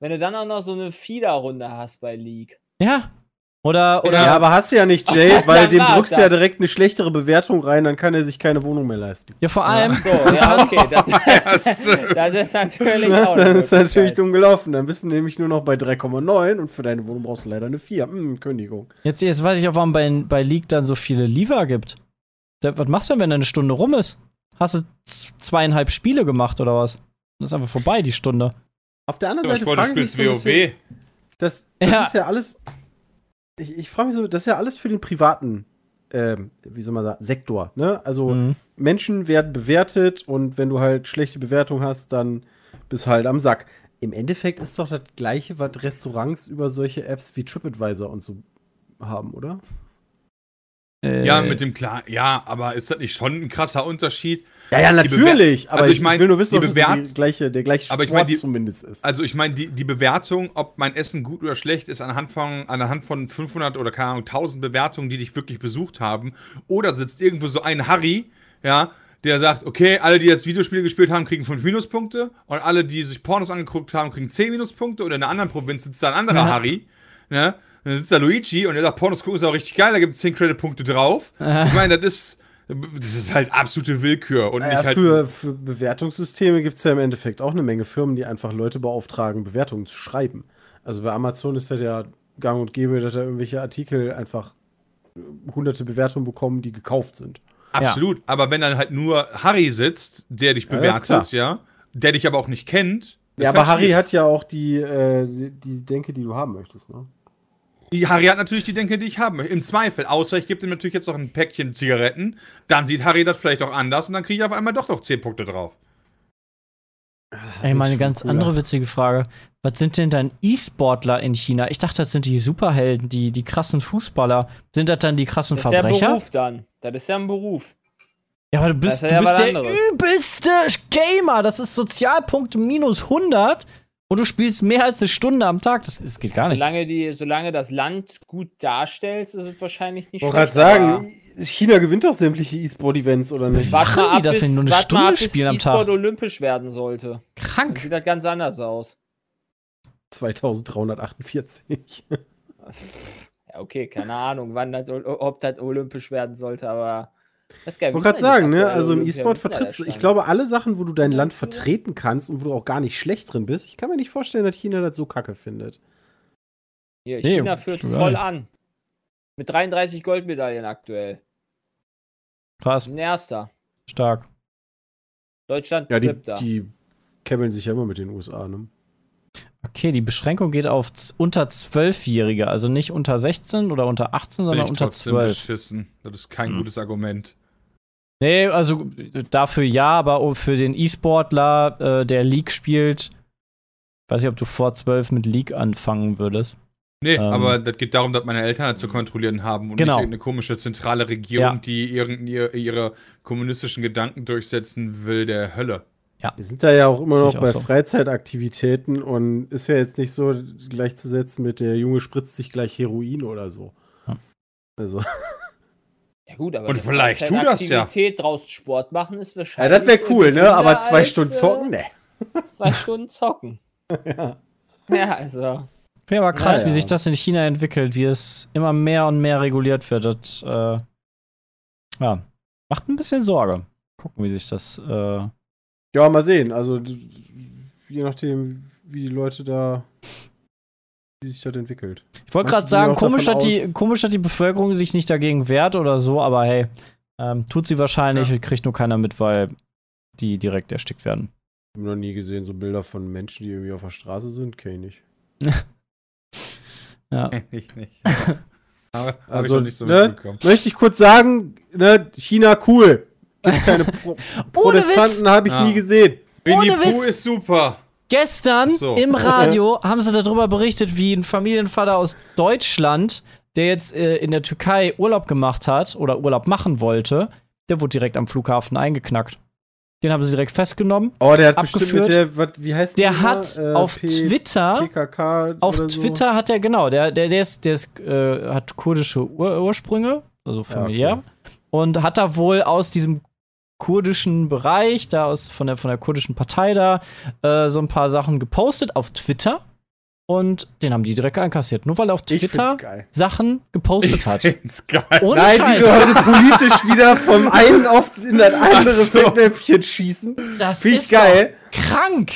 S4: wenn du dann auch noch so eine Fieder-Runde hast bei League.
S3: Ja. Oder, oder
S2: Ja, aber hast du ja nicht, Jay, weil
S4: Dann
S2: dem drückst du ja direkt eine schlechtere Bewertung rein, dann kann er sich keine Wohnung mehr leisten.
S3: ja, vor allem.
S4: So, ja, okay. Das,
S5: Ja,
S4: das ist natürlich
S2: Ja,
S4: auch
S2: dann ist natürlich dumm gelaufen. Dann bist du nämlich nur noch bei 3,9 und für deine Wohnung brauchst du leider eine 4. Hm, Kündigung.
S3: Jetzt, jetzt weiß ich auch, warum bei, bei League dann so viele Lever gibt. Was machst du denn, wenn eine Stunde rum ist? Hast du zweieinhalb Spiele gemacht oder was? Das ist einfach vorbei, die Stunde.
S2: Auf der anderen
S5: Zum
S2: Seite frage ich mich so
S5: WoW.
S2: das, das
S3: Ja.
S2: ist ja alles. Ich, ich frage mich so, das ist ja alles für den privaten, ähm, wie soll man sagen, Sektor. Ne? Also
S3: Mhm.
S2: Menschen werden bewertet und wenn du halt schlechte Bewertung hast, dann bist du halt am Sack. Im Endeffekt ist doch das gleiche, was Restaurants über solche Apps wie TripAdvisor und so haben, oder?
S3: Äh,
S5: Ja, mit dem klar, ja, aber ist das nicht schon ein krasser Unterschied?
S2: Ja, ja, natürlich.
S5: Bewer-
S2: aber
S5: also
S2: ich,
S5: ich mein,
S2: will nur wissen,
S5: die
S2: ob
S5: Bewert-
S2: die gleiche, der gleiche
S5: Aber ich
S2: Sport
S5: mein, die-
S2: zumindest ist.
S5: Also ich meine, die, die Bewertung, ob mein Essen gut oder schlecht ist, anhand von, anhand von 500 oder keine Ahnung, 1000 Bewertungen, die dich wirklich besucht haben. Oder sitzt irgendwo so ein Harry, ja, der sagt, okay, alle, die jetzt Videospiele gespielt haben, kriegen 5 Minuspunkte. Und alle, die sich Pornos angeguckt haben, kriegen 10 Minuspunkte. Oder in einer anderen Provinz sitzt da ein anderer
S3: Ja.
S5: Harry, ne? Dann sitzt da Luigi und der sagt, Pornos gucken ist auch richtig geil, da gibt es 10 Credit-Punkte drauf. Ich meine, das ist, das ist halt absolute Willkür. Und
S2: Naja,
S5: halt.
S2: für, für Bewertungssysteme gibt es ja im Endeffekt auch eine Menge Firmen, die einfach Leute beauftragen, Bewertungen zu schreiben. Also bei Amazon ist das ja gang und gäbe, dass da irgendwelche Artikel einfach äh, hunderte Bewertungen bekommen, die gekauft sind.
S5: Absolut. Aber wenn dann halt nur Harry sitzt, der dich
S2: Ja,
S5: bewertet, ja, der dich aber auch nicht kennt.
S2: Ja, aber
S5: halt
S2: Harry hat ja auch die, äh, die Denke, die du haben möchtest, ne?
S5: Harry hat natürlich die Denke, die ich haben möchte. Im Zweifel. Außer ich gebe ihm natürlich jetzt noch ein Päckchen Zigaretten. Dann sieht Harry das vielleicht auch anders und dann kriege ich auf einmal doch noch 10 Punkte drauf.
S3: Ey, mal eine ganz
S2: cooler.
S3: andere witzige Frage. Was sind denn dann E-Sportler in China? Ich dachte, das sind die Superhelden, die, die krassen Fußballer. Sind das dann die krassen
S4: Das ist ja ein
S3: Verbrecher?
S4: Beruf dann. Das ist ja ein Beruf.
S3: Ja, aber du bist, du
S4: ja
S3: bist der
S4: anderes.
S3: übelste Gamer. Das ist Sozialpunkt minus 100 und du spielst mehr als eine Stunde am Tag. Das, das geht gar nicht.
S4: Solange, die, solange das Land gut darstellst, ist es wahrscheinlich nicht
S2: Ich wollte gerade
S4: schlecht,
S2: sagen, China gewinnt doch sämtliche E-Sport-Events, oder nicht?
S4: Warte
S3: machen
S4: mal
S3: die
S4: ab,
S3: das, wenn nur eine Stunde
S4: mal ab,
S3: spielen am
S4: E-Sport
S3: Tag?
S4: olympisch werden sollte. Dann
S3: Krank.
S4: sieht das ganz anders aus.
S2: 2348.
S4: Ja, okay, keine Ahnung, wann das, ob das olympisch werden sollte, aber.
S2: Ich wollte gerade sagen, ne? Also im E-Sport vertrittst du, ich glaube, alle Sachen, wo du dein Land vertreten kannst und wo du auch gar nicht schlecht drin bist, ich kann mir nicht vorstellen, dass China das so kacke findet.
S4: Hier,
S3: Nee,
S4: China führt voll an. Mit 33 Goldmedaillen aktuell.
S3: Krass,
S4: Ein erster.
S3: stark.
S4: Deutschland
S2: Ja, die,
S4: siebter.
S2: die kämmeln sich ja immer mit den USA, ne?
S3: Okay, die Beschränkung geht auf unter 12-Jährige, also nicht unter 16 oder unter 18,
S5: Bin
S3: sondern unter
S5: trotzdem
S3: 12.
S5: beschissen. Das ist kein
S3: Hm.
S5: gutes Argument.
S3: Nee, also dafür ja, aber für den E-Sportler, äh, der League spielt, weiß ich, ob du vor 12 mit League anfangen würdest.
S5: Nee,
S3: Ähm.
S5: aber das geht darum, dass meine Eltern halt zu kontrollieren haben und
S3: Genau.
S5: nicht irgendeine komische zentrale Regierung,
S3: Ja.
S5: die irgend, ihre, ihre kommunistischen Gedanken durchsetzen will, der Hölle.
S2: Wir sind da ja auch immer noch bei
S3: so.
S2: Freizeitaktivitäten und ist ja jetzt nicht so gleichzusetzen mit der Junge spritzt sich gleich Heroin oder so.
S3: Ja.
S2: Also,
S4: ja, gut, aber
S5: Und vielleicht tu das ja.
S4: Aktivität draußen Sport machen ist
S2: ja,
S4: wahrscheinlich.
S2: das wäre cool, ne? Aber zwei
S4: als,
S2: Stunden
S4: äh,
S2: zocken, ne.
S4: Zwei Stunden zocken.
S2: Ja.
S4: Ja, also.
S3: Wäre aber krass,
S2: Naja.
S3: wie sich das in China entwickelt, wie es immer mehr und mehr reguliert wird. Das, äh, ja, macht ein bisschen Sorge. Gucken, wie sich das. Äh,
S2: Ja, mal sehen. Also, je nachdem, wie die Leute da, wie sich das entwickelt.
S3: ich wollte gerade sagen, komisch hat, die, komisch hat die Bevölkerung sich nicht dagegen wehrt oder so, aber hey, ähm, tut sie wahrscheinlich, kriegt nur keiner mit, weil die direkt erstickt werden.
S2: Ich habe noch nie gesehen, so Bilder von Menschen, die irgendwie auf der Straße sind, kenne ich nicht.
S3: Ja.
S5: ich nicht. Aber ich
S2: Also,
S5: noch nicht so
S2: ne? Möchte ich kurz sagen, ne, China cool. Gibt keine Pro Protestanten, habe ich
S5: Ja.
S2: nie gesehen.
S5: Winnie
S3: Ohne
S5: Pooh ist super.
S3: Gestern
S5: so.
S3: im Radio haben sie darüber berichtet, wie ein Familienvater aus Deutschland, der jetzt äh, in der Türkei Urlaub gemacht hat oder Urlaub machen wollte, der wurde direkt am Flughafen eingeknackt. Den haben sie direkt festgenommen.
S2: Oh, der hat bestimmt
S3: Abgeführt.
S2: mit der, wat, wie heißt
S3: Der
S2: die
S3: hat?
S2: Äh,
S3: auf
S2: P-
S3: Twitter,
S2: PKK
S3: auf
S2: so.
S3: Twitter hat er genau, der, der, der ist, der ist, äh, hat kurdische Ur Ursprünge, also familiär,
S2: okay.
S3: und hat da wohl aus diesem kurdischen Bereich, da aus von der von der kurdischen Partei da, äh, so ein paar Sachen gepostet auf Twitter und den haben die direkt einkassiert, nur weil er auf Twitter. Sachen gepostet
S5: Ich
S3: hat.
S5: find's geil.
S3: Ohne
S2: Nein,
S3: Scheiß.
S2: wie wir heute politisch wieder vom einen oft in das andere
S5: so.
S2: Fettnäpfchen schießen.
S3: das
S2: Finde ich
S3: ist
S2: geil.
S3: krank.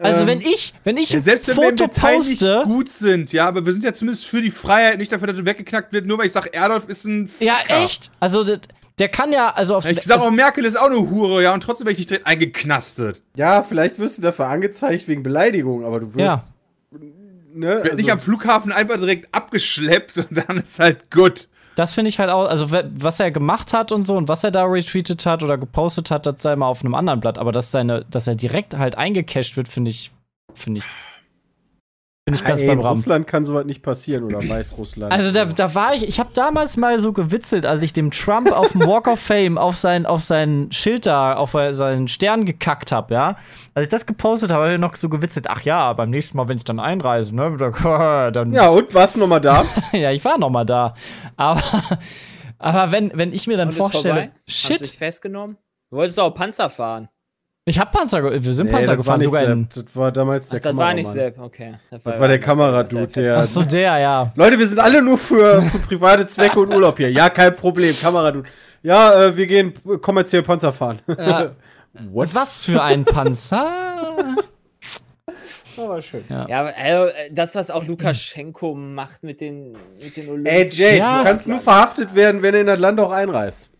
S3: Also
S2: Ähm,
S3: wenn ich, wenn ich
S5: Ja, selbst wenn wir im
S3: Foto
S5: Detail nicht
S3: poste,
S5: gut sind, ja, aber wir sind ja zumindest für die Freiheit, nicht dafür, dass das weggeknackt wird, nur weil ich sage, Erdolf ist ein
S3: ja
S5: Ficker.
S3: echt, also das, der kann ja, also auf
S5: Ich sag auch, Merkel ist auch eine Hure, ja, und trotzdem werde ich nicht direkt eingeknastet.
S2: Ja, vielleicht wirst du dafür angezeigt wegen Beleidigung, aber du wirst. Ne,
S5: Wird nicht am
S2: also,
S5: Flughafen einfach direkt abgeschleppt und dann ist halt gut.
S3: Das finde ich halt auch, also was er gemacht hat und so und was er da retweetet hat oder gepostet hat, das sei mal auf einem anderen Blatt. Aber dass, seine, dass er direkt halt eingecasht wird, finde ich, finde ich, finde ich ganz
S2: ey,
S3: beim
S2: in
S3: Rahmen.
S2: Russland kann sowas nicht passieren oder Weißrussland.
S3: Also da, da war ich, ich habe damals mal so gewitzelt, als ich dem Trump auf dem Walk of Fame auf sein, auf sein Schild da, auf seinen Stern gekackt habe, ja. Als ich das gepostet habe, habe ich noch so gewitzelt, ach ja, beim nächsten Mal, wenn ich dann einreise, ne, da- dann
S2: ja, und warst du nochmal da?
S3: ja, ich war noch mal da. Aber, aber wenn, wenn ich mir dann
S4: Und ist
S3: vorstelle,
S4: vorbei?
S3: Shit,
S4: sich festgenommen? Du wolltest auch Panzer fahren.
S3: Ich hab Panzer, wir sind
S2: Nee,
S3: Panzer
S2: das war
S3: gefahren, sogar in.
S2: Das war damals
S4: Ach,
S2: der
S4: das war nicht
S2: Kameramann.
S4: Sepp, okay.
S2: Das war der Kameradude, der.
S3: Ach so, der, ja.
S2: Leute, wir sind alle nur für, für private Zwecke und Urlaub hier. Ja, kein Problem, Kameradude. Ja, äh, wir gehen kommerziell Panzer fahren.
S3: Ja.
S2: What?
S3: Was für ein Panzer?
S2: Aber schön.
S4: Ja, aber also, äh, das, was auch Lukaschenko macht mit den, mit den Olympischen.
S2: Ey, Jay,
S3: Ja.
S2: du kannst nur verhaftet werden, wenn du in das Land auch einreist.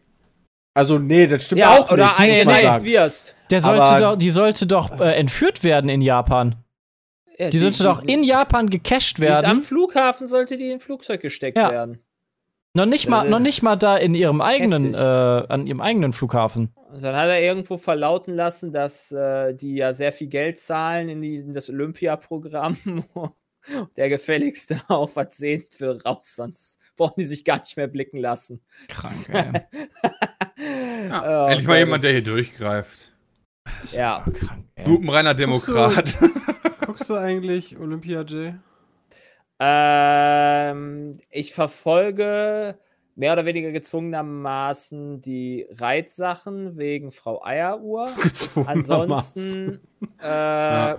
S2: Also, nee, das stimmt
S4: ja,
S2: auch
S4: oder
S2: nicht.
S4: eingereist
S2: sagen.
S4: wirst.
S3: Der sollte
S2: Aber-
S3: doch, die sollte doch äh, entführt werden in Japan.
S4: Ja,
S3: Die sollte doch in Japan gecached
S4: die ist Am
S3: werden.
S4: Flughafen sollte die in ein Flugzeug gesteckt
S3: Ja.
S4: werden.
S3: Noch nicht mal,
S4: Das
S3: noch nicht mal da in ihrem eigenen, äh, an ihrem eigenen Flughafen.
S4: Und dann hat er irgendwo verlauten lassen, dass äh, die ja sehr viel Geld zahlen in, die, in das Olympiaprogramm. Der gefälligste auf was sehen will raus, sonst brauchen die sich gar nicht mehr blicken lassen.
S3: Krank, ey.
S5: Ja,
S4: Oh
S5: endlich mal jemand, der hier durchgreift.
S4: Ja.
S3: Krank, ey.
S5: Lupenreiner Demokrat.
S2: Guckst du eigentlich Olympia, Jay?
S4: Ähm, ich verfolge mehr oder weniger gezwungenermaßen die Reitsachen wegen Frau Eieruhr.
S2: Gezwungenermaßen.
S4: Ansonsten, äh,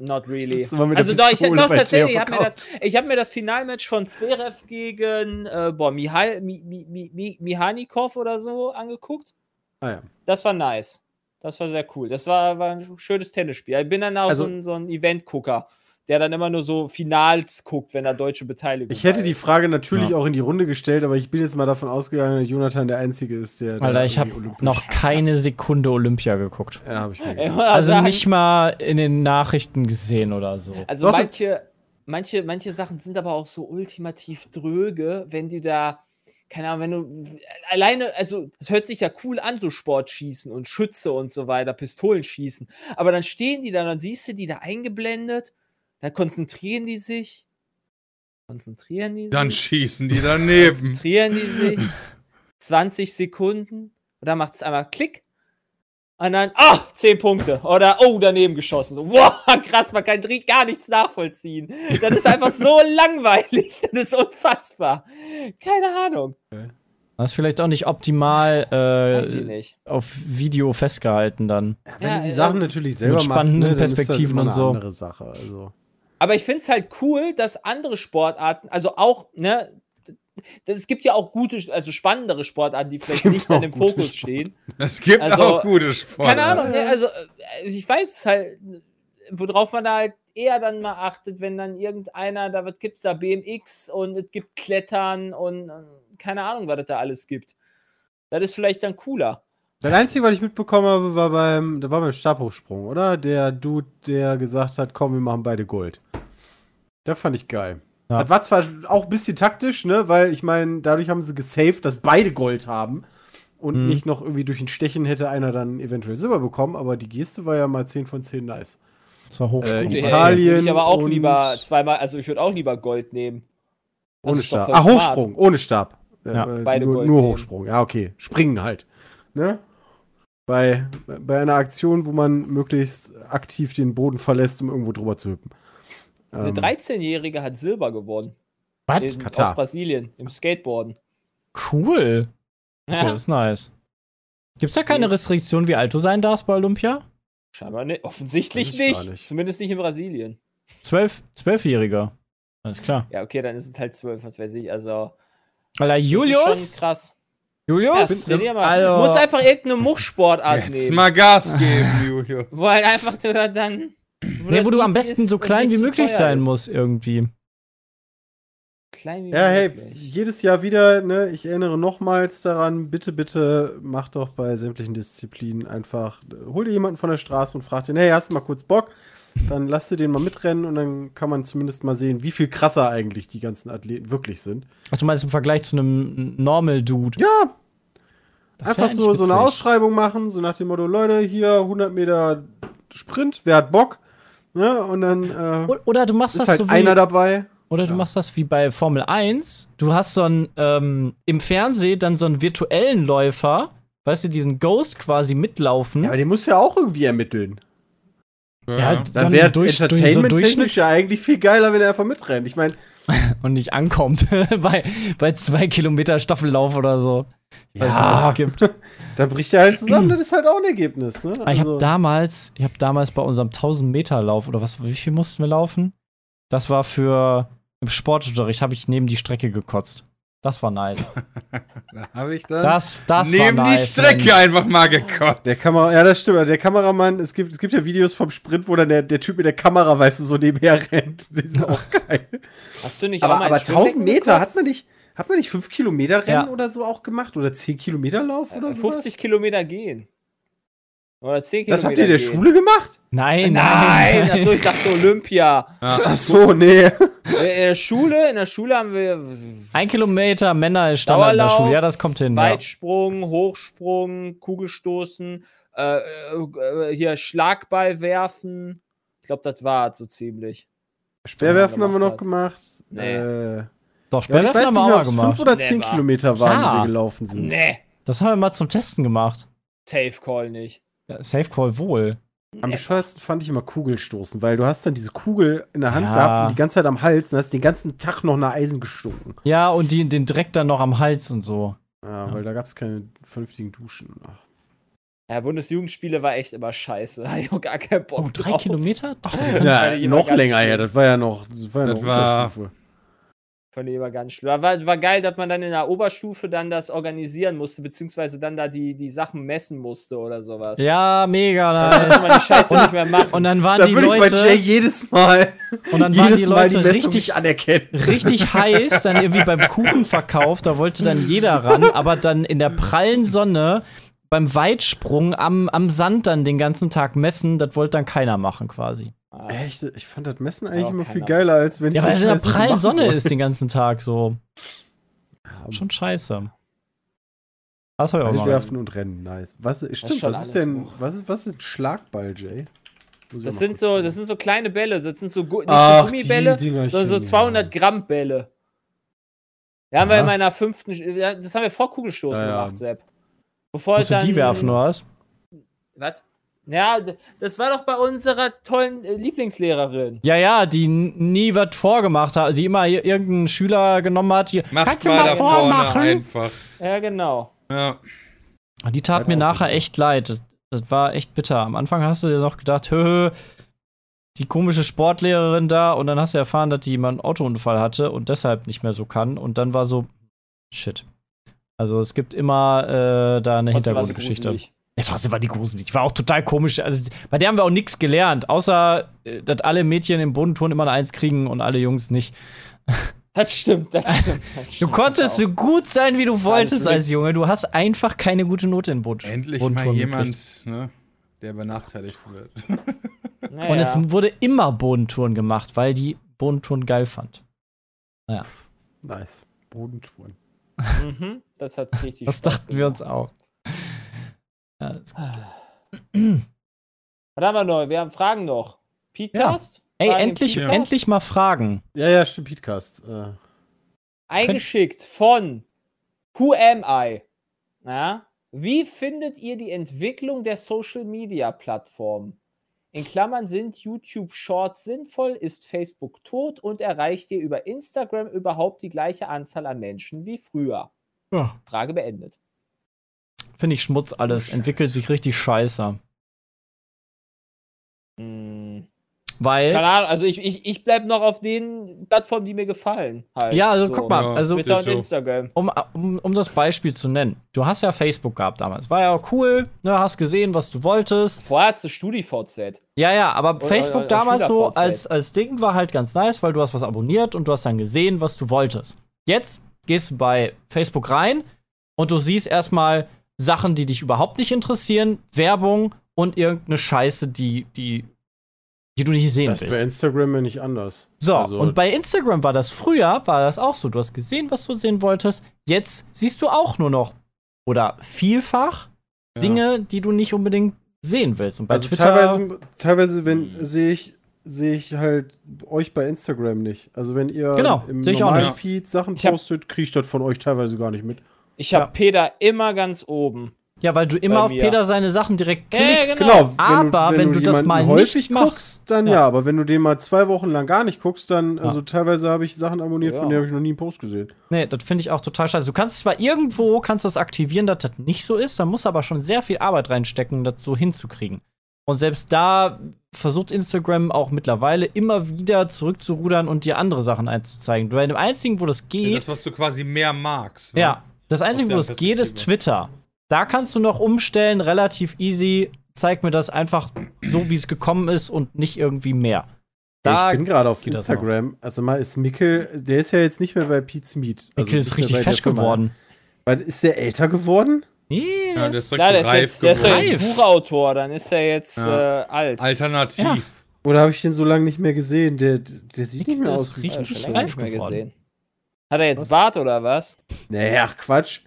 S4: not really. Also doch, ich, doch tatsächlich, ich habe mir, das- ich hab mir das Finalmatch von Zverev gegen äh, boah, Mihal, Mi, Mi, Mi, Mi, Mihanikov oder so angeguckt.
S2: Ah ja.
S4: Das war nice. Das war sehr cool. Das war, war ein schönes Tennisspiel. Ich bin dann auch
S2: Also-
S4: so ein, so ein Event-Gucker, der dann immer nur so Finals guckt, wenn da deutsche Beteiligung
S2: Ich hätte die. Frage natürlich
S3: Ja.
S2: auch in die Runde gestellt, aber ich bin jetzt mal davon ausgegangen, dass Jonathan der Einzige ist, der.
S3: Alter,
S2: da
S3: ich habe noch keine Sekunde Olympia geguckt.
S2: Ja, habe ich mir gedacht.
S3: Also
S4: sagen,
S3: nicht mal in den Nachrichten gesehen oder so.
S4: Also
S2: Doch,
S4: manche, manche, manche Sachen sind aber auch so ultimativ dröge, wenn du da, keine Ahnung, wenn du alleine, also es hört sich ja cool an, so Sportschießen und Schütze und so weiter, Pistolenschießen. Aber dann stehen die da, dann siehst du die da eingeblendet, dann konzentrieren die sich. Konzentrieren die
S5: Dann
S4: sich.
S5: schießen die daneben.
S4: Konzentrieren die sich. 20 Sekunden. Und dann macht es einmal Klick. Und dann, ah, 10 Punkte. Oder, oh, daneben geschossen. So, wow, krass, man kann gar nichts nachvollziehen. Das ist einfach so langweilig. Das ist unfassbar. Keine Ahnung.
S3: Das ist vielleicht auch nicht optimal äh,
S4: nicht.
S3: auf Video festgehalten dann.
S2: Wenn
S4: Ja,
S2: du die Sachen natürlich selber
S3: mit spannenden
S2: machst, ne, dann ist das
S3: Perspektiven
S2: immer
S3: und
S2: eine
S3: so.
S2: andere Sache. Also.
S4: Aber ich finde es halt cool, dass andere Sportarten, also auch, ne, das, es gibt ja auch gute, also spannendere Sportarten, die vielleicht nicht dem
S2: gute
S4: Fokus stehen.
S5: Es gibt
S4: Also,
S5: auch gute Sport.
S4: Keine Ahnung, ne, also äh, ich weiß es halt, worauf man da halt eher dann mal achtet, wenn dann irgendeiner, da gibt es da BMX und es gibt Klettern und äh, keine Ahnung, was es da alles gibt. Das ist vielleicht dann cooler.
S2: Das Einzige, was ich mitbekommen habe, war beim, da war beim Stabhochsprung, oder? Der Dude, der gesagt hat, komm, wir machen beide Gold. Das fand ich geil.
S3: Ja.
S2: Das war zwar auch ein bisschen taktisch, ne, weil ich meine, dadurch haben sie gesaved, dass beide Gold haben und
S3: Mhm.
S2: nicht noch irgendwie durch ein Stechen hätte einer dann eventuell Silber bekommen, aber die Geste war ja mal 10 von 10 nice.
S3: Das war Hochsprung.
S2: Äh, Italien.
S4: Würde ich aber auch
S2: und-
S4: lieber zweimal, also ich würde auch lieber Gold nehmen. Das
S2: Ohne Stab. Ah,
S4: smart.
S2: Hochsprung, ohne Stab.
S3: Ja,
S2: äh,
S4: beide
S2: nur,
S4: Gold
S2: nur
S4: nehmen.
S2: Hochsprung, ja, okay. Springen halt. Ne? Bei, bei einer Aktion, wo man möglichst aktiv den Boden verlässt, um irgendwo drüber zu hüpfen.
S4: Eine
S2: Ähm,
S4: 13-Jährige hat Silber gewonnen.
S3: Was?
S4: In,
S2: Katar.
S4: aus Brasilien, im Skateboarden.
S3: Cool. Okay,
S4: Ja,
S3: das ist nice. Gibt's da keine
S4: Ist-
S3: Restriktion, wie alt du sein darfst bei Olympia?
S4: scheinbar nicht. Offensichtlich nicht.
S2: nicht.
S4: Zumindest nicht in Brasilien.
S3: Zwölf, Zwölfjähriger. Alles klar.
S4: Ja, okay, dann ist es halt 12, was weiß ich. Also,
S3: Alter,
S4: das ist
S3: Julius?
S4: schon krass.
S3: Julius?
S4: Ja, mal.
S3: Also-
S4: Muss einfach irgendeine Muchsportart
S5: Jetzt
S4: nehmen.
S5: mal Gas geben, Julius.
S4: Wo halt einfach du da dann.
S3: nee,
S4: das
S3: wo du am besten so klein wie möglich sein
S4: ist.
S3: musst, irgendwie.
S4: Klein wie
S2: Ja, hey,
S4: möglich.
S2: jedes Jahr wieder, ne, ich erinnere nochmals daran, bitte, bitte mach doch bei sämtlichen Disziplinen einfach, hol dir jemanden von der Straße und frag den, hey, hast du mal kurz Bock? Dann lass dir den mal mitrennen und dann kann man zumindest mal sehen, wie viel krasser eigentlich die ganzen Athleten wirklich sind.
S3: Ach, du meinst im Vergleich zu einem Normal Dude?
S2: Ja,
S3: Das
S2: einfach so, so eine. Ausschreibung machen, so nach dem Motto, Leute, hier 100 Meter Sprint, wer hat Bock? Ne? Und dann äh,
S3: Oder du machst
S2: ist
S3: das
S2: halt
S3: so
S2: einer dabei.
S3: Oder du machst das wie bei Formel 1. Du hast so einen, ähm, im Fernsehen dann so einen virtuellen Läufer, weißt du, diesen Ghost quasi mitlaufen.
S2: Ja, aber den muss ja auch irgendwie ermitteln.
S3: Ja,
S2: Dann
S3: ein
S2: wäre
S3: durch- durch- so Durchschnitts-
S2: ja eigentlich viel geiler, wenn er einfach mitrennt. Ich meine,
S3: und nicht ankommt bei, bei zwei Kilometer Staffellauf oder so. Weiß nicht,
S2: Ja.
S3: was es gibt.
S2: da bricht er halt zusammen, das ist halt auch ein Ergebnis. Ne?
S3: Aber ich habe damals, ich habe damals bei unserem 1000 Meter Lauf oder was, wie viel mussten wir laufen? Das war für im Sportunterricht habe ich neben die Strecke gekotzt. Das war nice.
S5: Da habe ich dann
S3: Das, das
S5: neben
S3: war nice.
S5: die Strecke
S3: Mensch.
S5: einfach mal gekotzt.
S2: Der Kamera, ja, das stimmt. Der Kameramann, es gibt, es gibt ja Videos vom Sprint, wo dann der, der Typ mit der Kamera, weißt du, so nebenher rennt. Die sind auch geil.
S4: Hast du nicht
S2: aber
S4: auch mal
S2: aber
S4: ins Schwimmbecken
S2: 1000 Meter hat man nicht, hat man nicht 5 Kilometer Rennen
S3: Ja.
S2: oder so auch gemacht? Oder 10 Kilometer Lauf oder so?
S4: 50 Kilometer gehen. Oder 10
S2: Das
S4: Kilometer
S2: habt ihr in der
S4: gehen.
S2: Schule gemacht?
S3: Nein,
S4: Nein,
S3: nein.
S4: achso, ich dachte Olympia.
S2: Ach so, nee.
S4: In der Schule, in der Schule haben wir
S3: Ein Kilometer Männer ist Standard in der Schule. Ja, das kommt hin. Ja.
S4: Weitsprung, Hochsprung, Kugelstoßen, äh, äh, hier Schlagball werfen. Ich glaube, das war so ziemlich.
S2: Speerwerfen haben wir noch
S4: gemacht
S2: gemacht.
S4: Nee.
S2: Äh,
S3: Doch,
S2: ja, ich
S3: Speerwerfen
S2: weiß
S3: haben wir auch mal gemacht.
S2: fünf oder zehn
S4: Never.
S2: Kilometer waren, die
S3: Klar.
S2: wir gelaufen sind.
S4: Nee,
S3: Das haben wir mal zum Testen gemacht.
S4: Safe Call nicht.
S3: Ja, Safe Call wohl.
S2: Am bescheuertsten fand ich immer Kugelstoßen, weil du hast dann diese Kugel in der Hand
S3: Ja.
S2: gehabt und die ganze Zeit am Hals und hast den ganzen Tag noch nach Eisen gestunken.
S3: Ja, und die, den Dreck dann noch am Hals und so.
S2: Ja,
S3: Ja.
S2: weil da gab es keine vernünftigen Duschen. Ach.
S4: Ja, Bundesjugendspiele war echt immer scheiße. Da hab ich auch gar keinen Bock
S3: Oh, drei
S4: drauf.
S3: Ach,
S2: Das ist ja noch länger her, das war ja noch, das war ja
S5: Das
S2: noch
S5: war-.
S4: Fand ich immer ganz schlimm. War, war geil, dass man dann in der Oberstufe dann das organisieren musste, beziehungsweise dann da die, die Sachen messen musste oder sowas.
S3: Ja, mega
S4: Dann musste
S3: nice.
S4: man die Scheiße nicht mehr machen.
S3: Und dann waren
S2: Da
S3: die
S2: würde ich bei Jay
S3: Leute,
S2: jedes Mal,
S3: und dann waren
S2: jedes
S3: die
S2: die
S3: Leute
S2: Messung
S3: richtig,
S2: anerkennen.
S3: richtig heiß, dann irgendwie beim Kuchenverkauf, da wollte dann jeder ran, aber dann in der prallen Sonne beim Weitsprung am, am Sand dann den ganzen Tag messen, das wollte dann keiner machen quasi.
S4: Ah,
S2: Echt? Ich fand das Messen eigentlich
S4: Ja,
S2: immer viel geiler, als wenn
S3: Ja,
S2: ich
S3: weil es in der prallen Sonne
S2: soll.
S3: ist den ganzen Tag so.
S2: Ja,
S3: Schon scheiße. Das habe ich auch
S2: Also werfen und rennen, nice. Was, stimmt, was ist denn,
S4: hoch.
S2: was ist, was ist ein Schlagball, Jay?
S4: Das sind so, das sind so kleine Bälle, das sind so, nicht
S2: Ach,
S4: so Gummibälle, sondern so
S2: schon,
S4: 200
S2: ja.
S4: Gramm Bälle. Ja, haben wir
S2: Aha.
S4: in meiner fünften, ja, das haben wir vor Kugelstoßen
S2: Ja, ja.
S4: gemacht, Sepp. Bevor
S3: Musst du
S4: dann,
S3: die werfen, oder was?
S4: Was? Ja, das war doch bei unserer tollen äh, Lieblingslehrerin.
S3: Ja, ja, die nie was vorgemacht hat, die immer ir- irgendeinen Schüler genommen hat. Die,
S5: Macht
S3: Kannst du
S5: mal
S3: mal
S5: da vorne
S3: vormachen?
S5: einfach.
S4: Ja, genau.
S5: Ja.
S3: Die tat
S2: Halt
S3: mir nachher echt leid. Das, das war echt bitter. Am Anfang hast du dir noch gedacht, hö, hö, die komische Sportlehrerin da und dann hast du erfahren, dass die mal einen Autounfall hatte und deshalb nicht mehr so kann. Und dann war so, shit. Also es gibt immer äh, da eine Hintergrundgeschichte. Ja, trotzdem war die gruselig. Die war auch total komisch. Also bei der haben wir auch nichts gelernt, außer äh, dass alle Mädchen im Bodentouren immer eine Eins kriegen und alle Jungs nicht.
S4: Das stimmt, das stimmt. Das
S3: Du
S4: stimmt
S3: konntest
S4: auch.
S3: so gut sein, wie du wolltest als Junge. Du hast einfach keine gute Note in Boot.
S5: Endlich
S3: Bodentouren
S5: mal jemand, ne, der benachteiligt wird.
S4: Naja.
S3: Und es wurde immer Bodentouren gemacht, weil die Bodentouren geil fand.
S2: Nice. Bodentouren.
S4: mhm, das hat richtig
S3: Das
S4: Spaß
S3: dachten wir uns
S4: gemacht.
S3: auch. Ja, ist gut.
S4: Was haben wir noch? Wir haben Fragen noch. Podcast?
S3: Ey,
S4: Fragen
S3: endlich, endlich mal Fragen.
S2: Ja, ja, stimmt, Podcast. Äh,
S4: Eingeschickt von Who Am I? Ja? Wie findet ihr die Entwicklung der Social Media Plattformen? In Klammern sind YouTube Shorts sinnvoll, ist Facebook tot und erreicht ihr über Instagram überhaupt die gleiche Anzahl an Menschen wie früher?
S3: Ja.
S4: Frage beendet.
S3: Finde ich Schmutz alles.
S5: Oh,
S3: Entwickelt sich richtig scheiße.
S4: Hm.
S3: Weil.
S4: Keine Ahnung, also ich, ich, ich bleib noch auf den Plattformen, die mir gefallen. Halt.
S3: Ja, also
S4: So.
S3: guck mal,
S5: Ja.
S3: also
S4: Twitter und
S5: so.
S4: Instagram.
S3: um, um, um das Beispiel zu nennen. Du hast ja Facebook gehabt damals. War ja auch cool, ne, hast gesehen, was du wolltest.
S4: Vorher hat sie StudiVZ.
S3: Ja, ja, aber
S4: Oder-
S3: Facebook
S4: oder
S3: damals so als, als Ding war halt ganz nice, weil du hast was abonniert und du hast dann gesehen, was du wolltest. Jetzt gehst du bei Facebook rein und du siehst erstmal Sachen, die dich überhaupt nicht interessieren, Werbung und irgendeine Scheiße, die, die, die du nicht sehen
S2: das ist bei
S3: willst.
S2: Instagram ja nicht anders.
S3: So,
S2: Also,
S3: und bei Instagram war das früher, war das auch so. Du hast gesehen, was du sehen wolltest. Jetzt siehst du auch nur noch oder vielfach
S5: Ja.
S3: Dinge, die du nicht unbedingt sehen willst. Und bei
S2: also
S3: Twitter.
S2: teilweise, teilweise wenn
S5: Hm.
S2: sehe ich sehe ich halt euch bei Instagram nicht. Also wenn ihr
S3: Genau,
S2: im normalen. Feed Sachen postet, kriege ich das von euch teilweise gar nicht mit.
S4: Ich habe
S3: Ja.
S4: Peter immer ganz oben.
S3: Ja, weil du immer auf. Peter seine Sachen direkt
S4: Ja,
S3: klickst.
S4: Genau.
S3: Aber wenn du das
S2: jemanden
S3: mal
S2: häufig
S3: nicht machst-
S2: guckst, dann
S3: Ja.
S2: ja. Aber wenn du den mal zwei Wochen lang gar nicht guckst, dann,
S3: Ja.
S2: also teilweise habe ich Sachen abonniert,
S4: Ja.
S2: von denen habe ich noch nie einen Post gesehen.
S3: Nee, das finde ich auch total scheiße. Du kannst zwar irgendwo kannst das aktivieren, dass das nicht so ist, da musst du aber schon sehr viel Arbeit reinstecken, das so hinzukriegen. Und selbst da versucht Instagram auch mittlerweile immer wieder zurückzurudern und dir andere Sachen einzuzeigen. Bei dem einzigen, wo das geht,
S5: Das, was du quasi mehr magst. ne?
S3: Ja, das Einzige, wo das geht, ist. Twitter. Da kannst du noch umstellen, relativ easy. Zeig mir das einfach so, wie es gekommen ist und nicht irgendwie mehr. Da
S2: ich bin gerade auf Instagram. Also mal ist Mikkel, der ist ja jetzt nicht mehr bei Pete's Meat. Also
S3: Mikkel ist richtig
S2: der
S3: fesch geworden.
S2: Weil ist der älter geworden?
S3: Nee,
S5: Ja,
S3: das-
S5: das ist
S4: Ja, der ist
S5: so
S4: jetzt, der ist ja jetzt. Buchautor, dann ist er jetzt
S5: Ja.
S4: äh, alt.
S5: Alternativ.
S3: Ja.
S2: Oder habe ich den so lange nicht mehr gesehen? Der, der sieht
S3: Nick
S2: nicht mehr
S3: ist
S2: aus wie
S3: richtig reif
S4: nicht mehr
S3: geworden.
S4: gesehen. Hat er jetzt
S2: Was?
S4: Bart oder was?
S2: Ach Quatsch.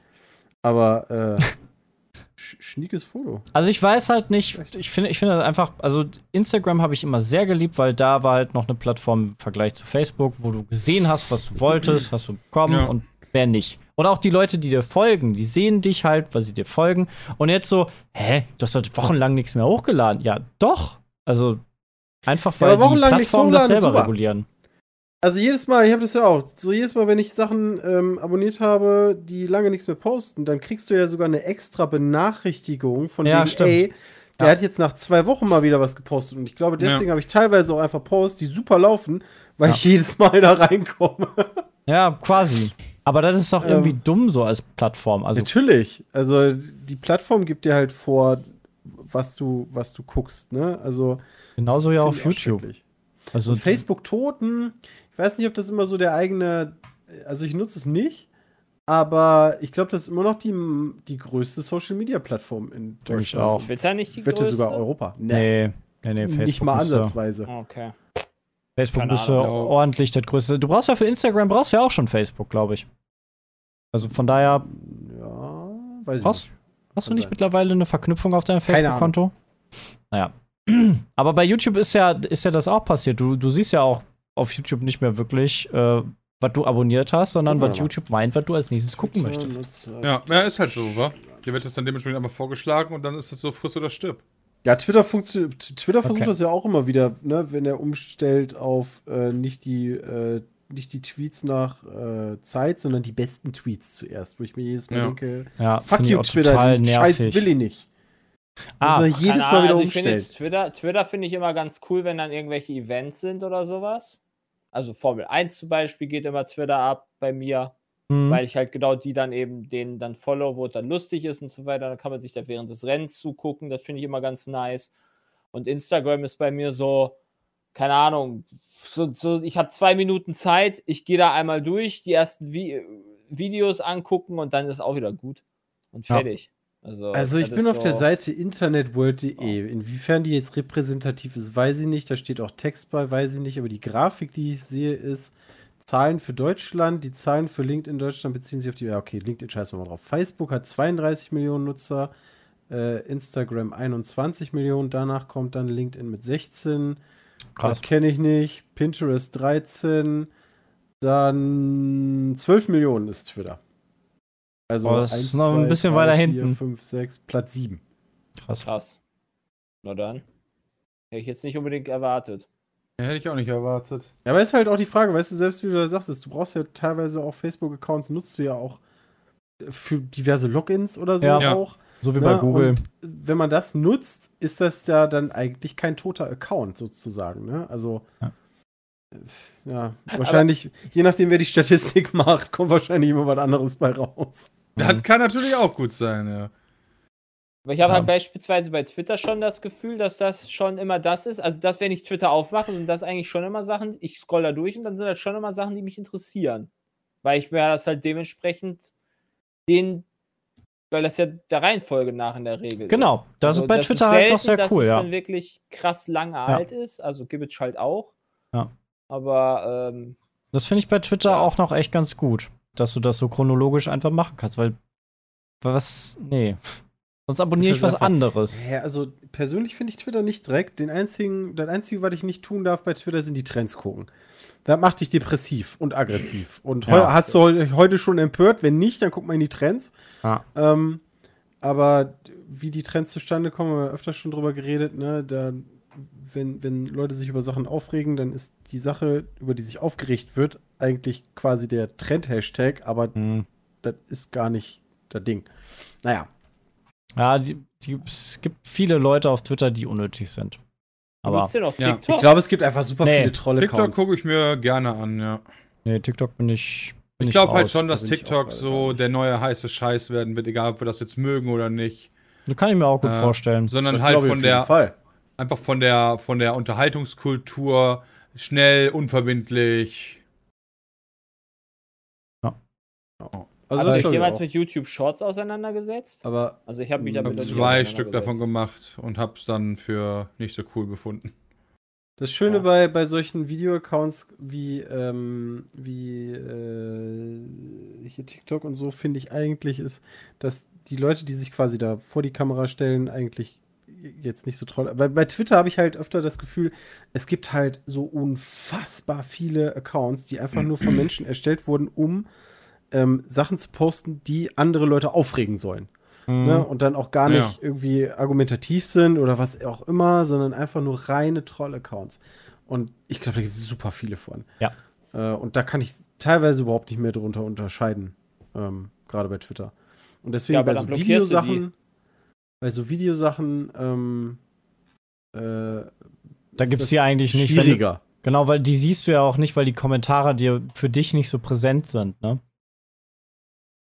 S2: Aber äh, sch schniekes Foto.
S3: Also ich weiß halt nicht, ich finde ich finde einfach, also Instagram habe ich immer sehr geliebt, weil da war halt noch eine Plattform im Vergleich zu Facebook, wo du gesehen hast, was du wolltest, hast du bekommen
S5: Ja.
S3: und wer nicht. Und auch die Leute, die dir folgen, die sehen dich halt, weil sie dir folgen. Und jetzt so, hä, du hast seit wochenlang nichts mehr hochgeladen. Ja, doch. Also einfach,
S2: Ja,
S3: weil
S2: aber
S3: die
S2: wochenlang nichts
S3: Plattformen das selber regulieren.
S2: Also jedes Mal, ich habe das ja auch, so jedes Mal, wenn ich Sachen ähm, abonniert habe, die lange nichts mehr posten, dann kriegst du ja sogar eine extra Benachrichtigung von
S3: Ja, stimmt.
S2: ey, der
S3: Ja.
S2: hat jetzt nach zwei Wochen mal wieder was gepostet. Und ich glaube, deswegen habe ich teilweise auch einfach Posts, die super laufen, weil
S3: Ja.
S2: ich jedes Mal da reinkomme.
S3: Ja, quasi. Aber das ist doch
S2: Ähm,
S3: irgendwie dumm so als Plattform. Also
S2: Natürlich. Also die Plattform gibt dir halt vor, was du, was du guckst, ne? Also
S3: genauso ja auf YouTube. Also
S2: Facebook Toten, ich weiß nicht, ob das immer so der eigene, also ich nutze es nicht, aber ich glaube, das ist immer noch die, die größte Social Media Plattform in
S3: ich
S2: Deutschland.
S3: auch.
S4: Twitter nicht die
S2: Wette
S4: größte?
S2: sogar Europa.
S3: Nee, nee, nee, Facebook
S2: nicht mal ansatzweise.
S4: Okay.
S3: Facebook
S4: Keine
S3: müsste
S5: Ahnung.
S3: ordentlich das größte. Du brauchst ja für Instagram brauchst ja auch schon Facebook, glaube ich. Also von daher,
S2: Ja, weiß ich
S3: was?
S2: nicht.
S3: Hast du nicht
S2: sein.
S3: mittlerweile eine Verknüpfung auf deinem
S2: Keine
S3: Facebook-Konto? Naja. Aber bei YouTube ist ja, ist ja das auch passiert. Du, du siehst ja auch auf YouTube nicht mehr wirklich, äh, was du abonniert hast, sondern
S2: wir
S3: was. YouTube meint, was du als nächstes gucken möchtest.
S5: Ja, ja, ist halt so, wa? Dir wird das dann dementsprechend einmal vorgeschlagen und dann ist es so friss oder stirb.
S2: Ja, Twitter, funktio- T- Twitter versucht
S3: Okay.
S2: das ja auch immer wieder, ne, wenn er umstellt auf äh, nicht, die, äh, nicht die Tweets nach äh, Zeit, sondern die besten Tweets zuerst, wo ich mir jedes Mal
S5: Ja.
S2: denke,
S3: Ja,
S2: fuck
S3: find ich
S2: you, Twitter,
S3: total
S2: den Scheiß will ich nicht.
S3: Ah,
S2: er jedes Mal wieder
S4: also ich finde
S2: umstellen.
S4: jetzt Twitter, Twitter finde ich immer ganz cool, wenn dann irgendwelche Events sind oder sowas. Also Formel 1 zum Beispiel geht immer Twitter ab bei mir,
S3: hm.
S4: weil ich halt genau die dann eben denen dann follow, wo es dann lustig ist und so weiter. Dann kann man sich da während des Rennens zugucken. Das finde ich immer ganz nice. Und Instagram ist bei mir so, keine Ahnung, so, so ich habe zwei Minuten Zeit, ich gehe da einmal durch, die ersten Vi Videos angucken und dann ist auch wieder gut. Und
S3: Ja.
S4: Also,
S2: Also ich bin auf der
S4: so-
S2: Seite internetworld.de. Inwiefern die jetzt repräsentativ ist, weiß ich nicht. Da steht auch Text bei, weiß ich nicht. Aber die Grafik, die ich sehe, ist Zahlen für Deutschland. Die Zahlen für LinkedIn Deutschland beziehen sich auf die. Ja, okay, LinkedIn scheißen wir mal drauf. Facebook hat 32 Millionen Nutzer. Äh, Instagram 21 Millionen. Danach kommt dann LinkedIn mit 16.
S3: Krass.
S2: Das kenne ich nicht. Pinterest 13. Dann 12 Millionen ist Twitter. Also
S3: Oh, das ist noch ein bisschen weiter hinten.
S2: 5, 6, Platz 7.
S3: Krass.
S4: Krass. Na dann. Hätte ich jetzt nicht unbedingt erwartet.
S5: Ja, hätte ich auch nicht erwartet.
S2: Ja, aber ist halt auch die Frage, weißt du, selbst wie du da sagst, du brauchst ja teilweise auch Facebook-Accounts, nutzt du ja auch für diverse Logins oder so
S3: Ja.
S5: Ja.
S2: auch.
S3: So wie
S2: ne?
S3: bei Google.
S2: Und wenn man das nutzt, ist das ja dann eigentlich kein toter Account sozusagen, ne? Also
S3: Ja.
S2: äh, ja, wahrscheinlich, je nachdem, wer die Statistik macht, kommt wahrscheinlich immer was anderes bei raus.
S5: Das kann natürlich auch gut sein, ja.
S4: Aber ich habe
S3: Ja.
S4: halt beispielsweise bei Twitter schon das Gefühl, dass das schon immer das ist. Also, dass, wenn ich Twitter aufmache, sind das eigentlich schon immer Sachen, ich scroll da durch und dann sind das schon immer Sachen, die mich interessieren. Weil ich mir das halt dementsprechend den, weil das ja der Reihenfolge nach in der Regel
S3: Genau,
S4: ist.
S3: das ist bei Twitter halt noch sehr
S4: dass
S3: cool,
S4: es
S3: ja.
S4: dann wirklich krass lange alt ist. Also, gibt es halt auch.
S3: Ja.
S4: Aber, ähm,
S3: Das finde ich bei Twitter
S4: Ja.
S3: auch noch echt ganz gut, dass du das so chronologisch einfach machen kannst, weil was, nee. Sonst abonniere ich was anderes.
S2: Ja, also persönlich finde ich Twitter nicht direkt. Den einzigen, das Einzige, was ich nicht tun darf bei Twitter, sind die Trends gucken. Das macht dich depressiv und aggressiv. Und
S3: Ja.
S2: hast du heu heute schon empört? Wenn nicht, dann guck mal in die Trends.
S3: Ja.
S2: Ähm, aber wie die Trends zustande kommen, haben wir öfter schon drüber geredet, ne? Da, wenn, wenn Leute sich über Sachen aufregen, dann ist die Sache, über die sich aufgeregt wird, eigentlich quasi der Trend-Hashtag, aber
S3: Hm.
S2: das ist gar nicht das Ding. Naja.
S3: Ja, die, die, es gibt viele Leute auf Twitter, die unnötig sind. Aber
S5: Ja.
S4: TikTok?
S2: Ich glaube, es gibt einfach super
S3: Nee.
S2: viele trolle
S5: TikTok gucke ich mir gerne an, ja.
S3: nee, TikTok bin ich. Bin
S5: Ich glaube halt schon, dass
S2: Da
S5: TikTok so der neue heiße Scheiß werden wird, egal ob wir das jetzt mögen oder nicht.
S3: Das kann ich mir auch gut
S5: Äh,
S3: vorstellen.
S5: Sondern
S2: Das
S5: halt von
S2: auf jeden
S5: der,
S2: Fall.
S5: Einfach von der, von der Unterhaltungskultur schnell, unverbindlich.
S2: Also
S4: Hast du dich
S2: glaube ich
S4: jemals mit YouTube Shorts auseinandergesetzt?
S2: Aber
S4: Also, ich habe mich
S5: Ich habe
S4: damit nie
S5: zwei Stück davon gemacht und habe es dann für nicht so cool befunden.
S2: Das Schöne
S4: Ja.
S2: bei, bei solchen Video-Accounts wie, ähm, wie äh, hier TikTok und so, finde ich eigentlich, ist, dass die Leute, die sich quasi da vor die Kamera stellen, eigentlich jetzt nicht so toll. Weil bei Twitter habe ich halt öfter das Gefühl, es gibt halt so unfassbar viele Accounts, die einfach nur von Menschen erstellt wurden, um ähm, Sachen zu posten, die andere Leute aufregen sollen.
S3: Mhm.
S2: Ne? Und dann auch gar nicht
S5: Ja.
S2: irgendwie argumentativ sind oder was auch immer, sondern einfach nur reine Troll-Accounts. Und ich glaube, da gibt es super viele von.
S3: Ja.
S2: Äh, und da kann ich teilweise überhaupt nicht mehr drunter unterscheiden. Ähm, Gerade bei Twitter. Und deswegen
S4: Ja,
S2: bei so. Videosachen, bei so Videosachen, ähm, äh,
S3: Da gibt es hier eigentlich nicht. wenn du-
S2: schwieriger.
S3: Genau, weil die siehst du ja auch nicht, weil die Kommentare dir für dich nicht so präsent sind, ne?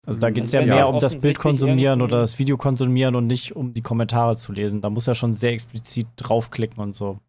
S3: Also da
S2: Mhm.
S3: geht es
S4: Also
S3: ja
S4: wenn
S3: mehr um das Bild konsumieren oder das Video konsumieren und nicht um die Kommentare zu lesen. Da muss ja schon sehr explizit draufklicken und so.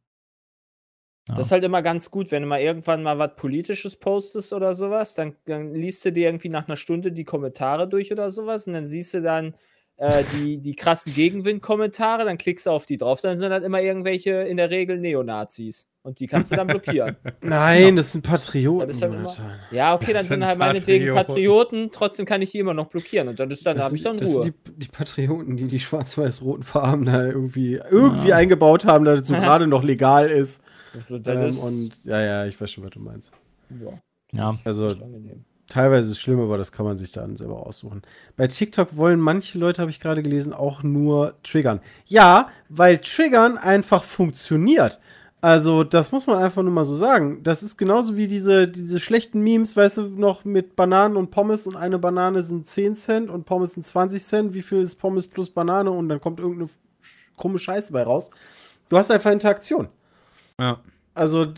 S3: Ja.
S4: Das ist halt immer ganz gut, wenn du mal irgendwann mal was Politisches postest oder sowas, dann, dann liest du dir irgendwie nach einer Stunde die Kommentare durch oder sowas und dann siehst du dann äh, die, die krassen Gegenwind-Kommentare, dann klickst du auf die drauf, dann sind halt immer irgendwelche in der Regel Neonazis und die kannst du dann blockieren.
S2: Nein, das sind Patrioten.
S4: Das halt immer-. Ja, okay, dann
S5: Das
S4: sind
S5: sind
S4: halt meinetwegen
S5: Patrioten.
S4: Patrioten, trotzdem kann ich die immer noch blockieren und dann, ist, dann
S2: Das
S4: habe ich dann
S2: das
S4: Ruhe.
S2: sind die, die Patrioten, die die schwarz-weiß-roten Farben da irgendwie, irgendwie eingebaut haben, damit es so gerade noch legal ist.
S4: Also, das
S2: Ähm,
S4: ist,
S2: und ja, ja, ich weiß schon, was du meinst.
S4: ja,
S3: ja.
S2: Also
S4: ist angenehm.
S2: Teilweise ist es schlimm, aber das kann man sich dann selber aussuchen. Bei TikTok wollen manche Leute, habe ich gerade gelesen, auch nur triggern. Ja, weil triggern einfach funktioniert. Also, das muss man einfach nur mal so sagen. Das ist genauso wie diese, diese schlechten Memes, weißt du, noch mit Bananen und Pommes und eine Banane sind 10 Cent und Pommes sind 20 Cent. Wie viel ist Pommes plus Banane? Und dann kommt irgendeine krumme Scheiße bei raus. Du hast einfach Interaktion.
S5: Ja.
S2: Also,
S3: Eine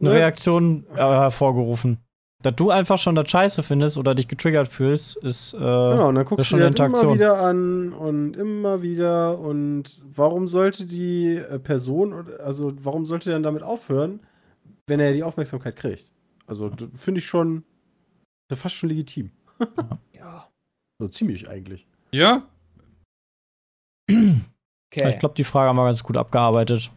S2: ne?
S3: Reaktion äh, hervorgerufen. Dass du einfach schon das Scheiße findest oder dich getriggert fühlst, ist. Äh,
S2: Genau, und dann guckst
S3: ist
S2: du dir das immer wieder an und immer wieder. Und warum sollte die äh, Person, oder- also warum sollte er dann damit aufhören, wenn er die Aufmerksamkeit kriegt? Also finde ich schon fast schon legitim.
S4: Ja.
S2: So ziemlich eigentlich.
S5: Ja?
S4: Okay.
S3: Ich glaube, die Frage haben wir ganz gut abgearbeitet.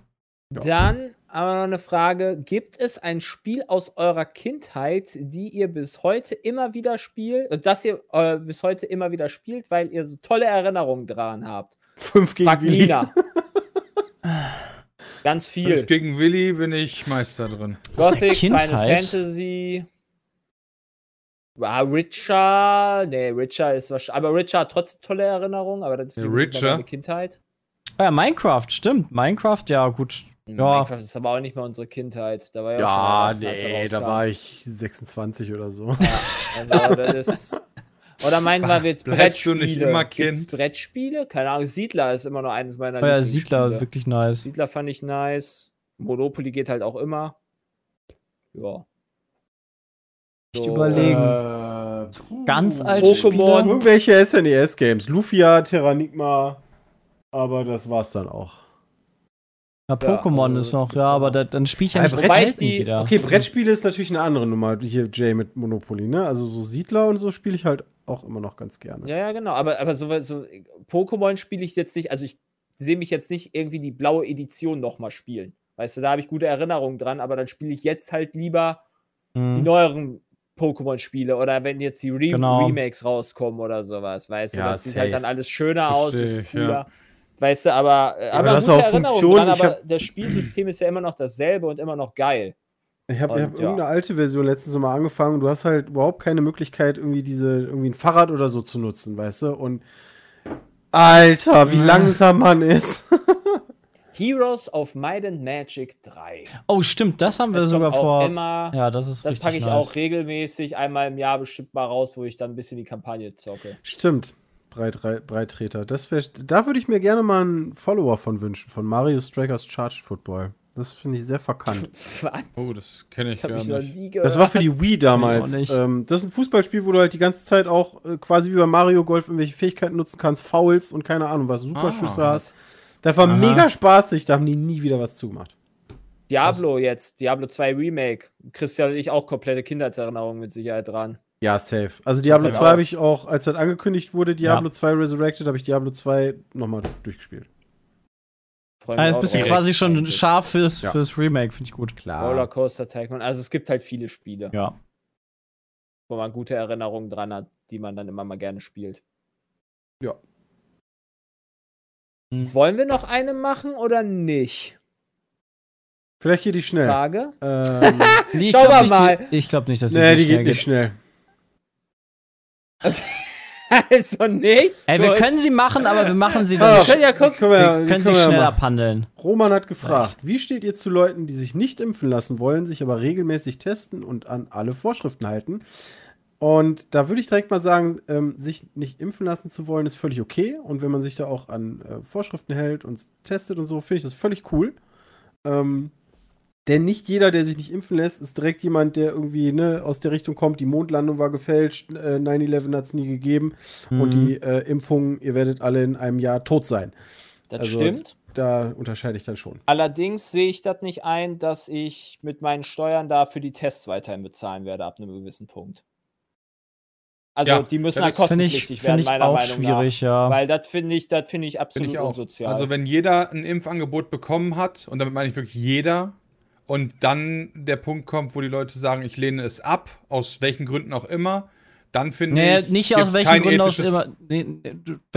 S2: Ja.
S4: Dann aber noch eine Frage: Gibt es ein Spiel aus eurer Kindheit, die ihr bis heute immer wieder spielt, äh, das ihr äh, bis heute immer wieder spielt, weil ihr so tolle Erinnerungen dran habt?
S2: Fünf gegen
S4: Fragt
S2: Willi.
S4: Nina. Ganz
S5: Fünf
S4: viel.
S5: gegen Willi bin ich Meister drin.
S4: Gothic, Final? Fantasy. Ah, Richer. Nee, Richer ist wahrscheinlich. Aber Richer hat trotzdem tolle Erinnerungen, aber das ist
S5: Richer?
S4: meine Kindheit.
S3: Ah ja, Minecraft, stimmt. Minecraft, ja, gut. Ja.
S4: Minecraft ist aber auch nicht mehr unsere Kindheit. Da war ja,
S2: Ja,
S4: schon
S2: nee, da war ich 26 oder so.
S4: Ja, also das ist. Oder meinen wir jetzt
S5: Bleibst du
S4: Brettspiele?
S5: nicht immer
S4: Gibt's
S5: Kind?
S4: Brettspiele? Keine Ahnung. Siedler ist immer noch eines meiner
S3: Oh ja. Siedler, wirklich nice.
S4: Siedler fand ich nice. Monopoly geht halt auch immer. Ja. So,
S3: überlegen.
S2: Äh,
S3: Ganz alte
S4: Pokémon.
S3: Spiele.
S2: Irgendwelche SNES-Games. Lufia, Terranigma. Aber das war's dann auch.
S3: Ja, Pokémon
S4: also
S3: ist noch, ja, aber da, dann spiele ich ja
S2: Ja,
S3: nicht Brett
S4: die-
S3: wieder.
S2: Okay, Brettspiele ist natürlich eine andere Nummer, hier Jay mit Monopoly, ne? Also so Siedler und so spiele ich halt auch immer noch ganz gerne.
S4: Ja, ja, genau. Aber, aber so, so Pokémon spiele ich jetzt nicht. Also ich sehe mich jetzt nicht irgendwie die blaue Edition nochmal spielen. Weißt du, da habe ich gute Erinnerungen dran, aber dann spiele ich jetzt halt lieber die
S3: Hm.
S4: neueren Pokémon-Spiele oder wenn jetzt die Re
S3: Genau.
S4: Remakes rauskommen oder sowas, weißt du,
S2: Ja,
S4: das sieht halt dann alles schöner aus, ist cooler.
S5: ja.
S4: Weißt du, aber, äh,
S2: aber
S4: aber,
S2: das auch Funktionen,
S4: dran, aber
S2: hab-
S4: das Spielsystem ist ja immer noch dasselbe und immer noch geil.
S2: Ich habe hab
S4: ja.
S2: irgendeine alte Version letztens mal angefangen. Du hast halt überhaupt keine Möglichkeit, irgendwie diese, irgendwie ein Fahrrad oder so zu nutzen, weißt du? Und Alter, wie
S3: Ja.
S2: langsam man ist.
S4: Heroes of Might and Magic 3.
S3: Oh, stimmt, das haben wir
S4: Das
S3: sogar vor.
S4: immer.
S3: Ja, das ist
S4: Das
S3: richtig
S4: packe ich
S3: nice.
S4: auch regelmäßig einmal im Jahr bestimmt mal raus, wo ich dann ein bisschen die Kampagne zocke.
S2: Stimmt. Breit, Breittreter. Das wär, da würde ich mir gerne mal einen Follower von wünschen, von Mario Strikers Charged Football. Das finde ich sehr verkannt.
S4: Was?
S5: Oh, das kenne ich
S4: Hab
S5: gar
S4: ich noch
S5: nicht.
S4: nie gehört.
S2: Das war für die Wii damals. Ähm, das ist ein Fußballspiel, wo du halt die ganze Zeit auch äh, quasi wie bei Mario Golf irgendwelche Fähigkeiten nutzen kannst, Fouls und keine Ahnung was, Superschüsse
S5: Ah.
S2: hast. Das war
S3: Aha.
S2: mega spaßig, da haben die nie wieder was zugemacht.
S4: Diablo jetzt, Diablo 2 Remake. Christian und ich auch komplette Kindheitserinnerungen mit Sicherheit dran.
S2: Ja, safe. Also Diablo
S4: Okay,
S2: 2
S4: auch.
S2: habe ich auch, als das angekündigt wurde, Diablo 2 Resurrected, habe ich Diablo 2 nochmal durchgespielt.
S4: Freu mich
S3: jetzt
S4: auch
S3: bist du quasi schon scharf fürs,
S2: Ja.
S3: fürs Remake, finde ich gut.
S2: Klar.
S4: Rollercoaster Tycoon. Also es gibt halt viele Spiele,
S3: Ja.
S4: wo man gute Erinnerungen dran hat, die man dann immer mal gerne spielt.
S2: Ja.
S3: Hm.
S4: Wollen wir noch eine machen oder nicht?
S2: Vielleicht geht die schnell.
S4: Frage?
S2: Ähm,
S3: Nee, ich glaub
S4: wir
S3: nicht,
S4: mal.
S3: Die, ich glaube nicht, dass die,
S2: nee, die
S3: schnell
S2: geht nicht schnell.
S4: also nicht?
S3: Ey, wir
S4: Gut.
S3: können sie machen, aber wir machen sie dann.
S4: Wir können ja gucken.
S2: können wir,
S3: wir
S2: die
S3: können sie
S2: wir ja
S3: schnell
S2: machen.
S3: abhandeln.
S2: Roman hat gefragt, wie steht ihr zu Leuten, die sich nicht impfen lassen wollen, sich aber regelmäßig testen und an alle Vorschriften halten? Und da würde ich direkt mal sagen, ähm, sich nicht impfen lassen zu wollen, ist völlig okay. Und wenn man sich da auch an äh, Vorschriften hält und testet und so, finde ich das völlig cool. Ähm, denn nicht jeder, der sich nicht impfen lässt, ist direkt jemand, der irgendwie ne, aus der Richtung kommt, die Mondlandung war gefälscht, äh, 9-11 hat es nie gegeben und
S3: Mhm.
S2: die äh, Impfungen, ihr werdet alle in einem Jahr tot sein.
S4: Das
S2: Also-
S4: stimmt.
S2: Da unterscheide ich dann schon.
S4: Allerdings sehe ich das nicht ein, dass ich mit meinen Steuern da für die Tests weiterhin bezahlen werde ab einem gewissen Punkt. Also
S5: Ja,
S4: die müssen halt
S3: ich,
S4: kostenpflichtig
S3: find
S4: werden,
S3: ich
S4: meiner
S3: auch
S4: Meinung
S3: schwierig,
S4: nach.
S3: ja.
S4: Weil das finde ich, das finde ich absolut
S5: ich auch.
S4: unsozial.
S5: Also wenn jeder ein Impfangebot bekommen hat, und damit meine ich wirklich jeder, und dann der Punkt kommt, wo die Leute sagen, ich lehne es ab, aus welchen Gründen auch immer, dann finde
S3: Nee,
S5: ich.
S3: nicht aus welchen
S5: kein
S3: Gründen
S5: ethisches-
S3: immer. Wenn,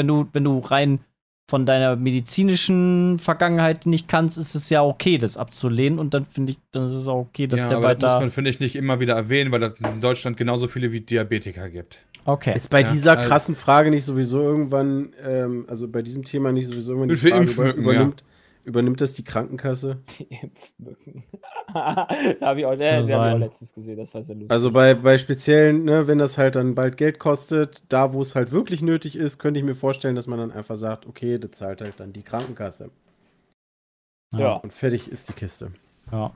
S3: du, wenn du rein von deiner medizinischen Vergangenheit nicht kannst, ist es ja okay, das abzulehnen. Und dann finde ich, dann ist es auch okay, dass
S5: Ja,
S3: der
S5: aber das muss
S3: weiter.
S5: man, finde ich, nicht immer wieder erwähnen, weil es in Deutschland genauso viele wie Diabetiker gibt.
S3: Okay.
S2: Ist bei
S5: Ja,
S2: dieser
S5: also-
S2: krassen Frage nicht sowieso irgendwann, ähm, also bei diesem Thema nicht sowieso irgendwann die
S5: Für
S2: Frage
S5: Impfmücken,
S2: übernimmt, übernimmt das die Krankenkasse?
S4: die Impfmücken. da habe ich, auch- äh, hab ich auch letztens gesehen, das war sehr lustig.
S2: Also bei, bei speziellen, ne, wenn das halt dann bald Geld kostet, da wo es halt wirklich nötig ist, könnte ich mir vorstellen, dass man dann einfach sagt, okay, das zahlt halt dann die Krankenkasse.
S4: ja,
S2: Und fertig ist die Kiste.
S3: ja.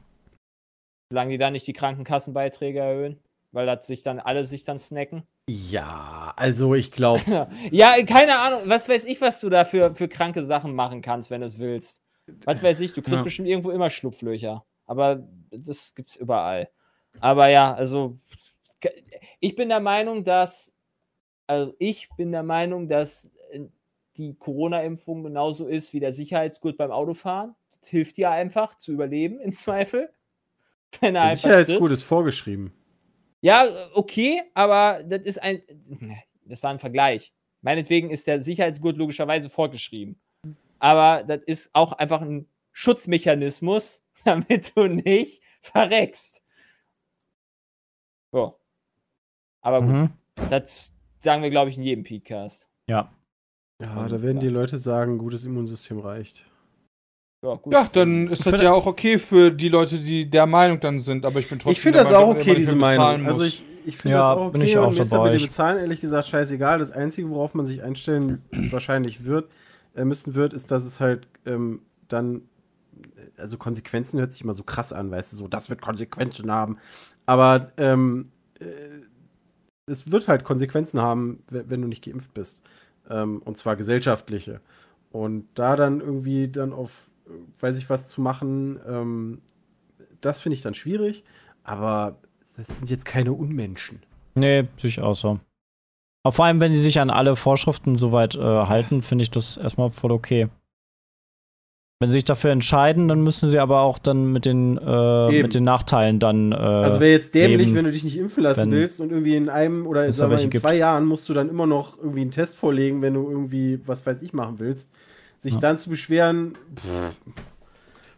S4: solange die da nicht die Krankenkassenbeiträge erhöhen, weil das sich dann alle sich dann snacken.
S2: Ja, also ich glaube,
S4: Ja, keine Ahnung, was weiß ich, was du da für, für kranke Sachen machen kannst, wenn du es willst. Was weiß ich, du kriegst
S5: Ja.
S4: bestimmt irgendwo immer Schlupflöcher. Aber das gibt's überall. Aber ja, also ich bin der Meinung, dass also ich bin der Meinung, dass äh, die Corona-Impfung genauso ist wie der Sicherheitsgurt beim Autofahren. Das hilft dir einfach zu überleben im Zweifel. Wenn er
S2: der
S4: frisst.
S2: ist vorgeschrieben.
S4: Ja, okay, aber das ist ein. Das war ein Vergleich. Meinetwegen ist der Sicherheitsgurt logischerweise vorgeschrieben. Aber das ist auch einfach ein Schutzmechanismus, damit du nicht verreckst. So. Aber gut,
S3: Mhm.
S4: das sagen wir, glaube ich, in jedem Podcast.
S3: Ja.
S2: Ja,
S4: Und,
S2: da werden die. Leute sagen, gutes Immunsystem reicht.
S4: Ja, gut.
S5: Ja, dann ist das ja auch okay für die Leute, die der Meinung dann sind, aber ich bin trotzdem
S2: Ich finde das
S5: Meinung,
S2: auch okay, diese Meinung. Also ich, ich finde
S3: Ja,
S2: das auch okay
S3: bin ich auch
S2: und mir ist aber mit dem Bezahlen ehrlich gesagt scheißegal. Das Einzige, worauf man sich einstellen wahrscheinlich wird, müssen wird, ist, dass es halt ähm, dann, also Konsequenzen hört sich immer so krass an, weißt du, so, das wird Konsequenzen haben. Aber ähm, äh, es wird halt Konsequenzen haben, we- wenn du nicht geimpft bist. Ähm, und zwar gesellschaftliche. Und da dann irgendwie dann auf, weiß ich was zu machen, ähm, das finde ich dann schwierig. Aber das sind jetzt keine Unmenschen.
S3: Nee, sehe auch so. Aber vor allem, wenn die sich an alle Vorschriften soweit äh, halten, finde ich das erstmal voll okay. Wenn sie sich dafür entscheiden, dann müssen sie aber auch dann mit den, äh, mit den Nachteilen dann. Äh,
S2: Also wäre jetzt dämlich,
S3: leben,
S2: wenn du dich nicht impfen lassen willst und irgendwie in einem oder wir,
S3: welche
S2: in
S3: gibt.
S2: zwei Jahren musst du dann immer noch irgendwie einen Test vorlegen, wenn du irgendwie, was weiß ich, machen willst. Sich
S3: Ja.
S2: dann zu beschweren, pff,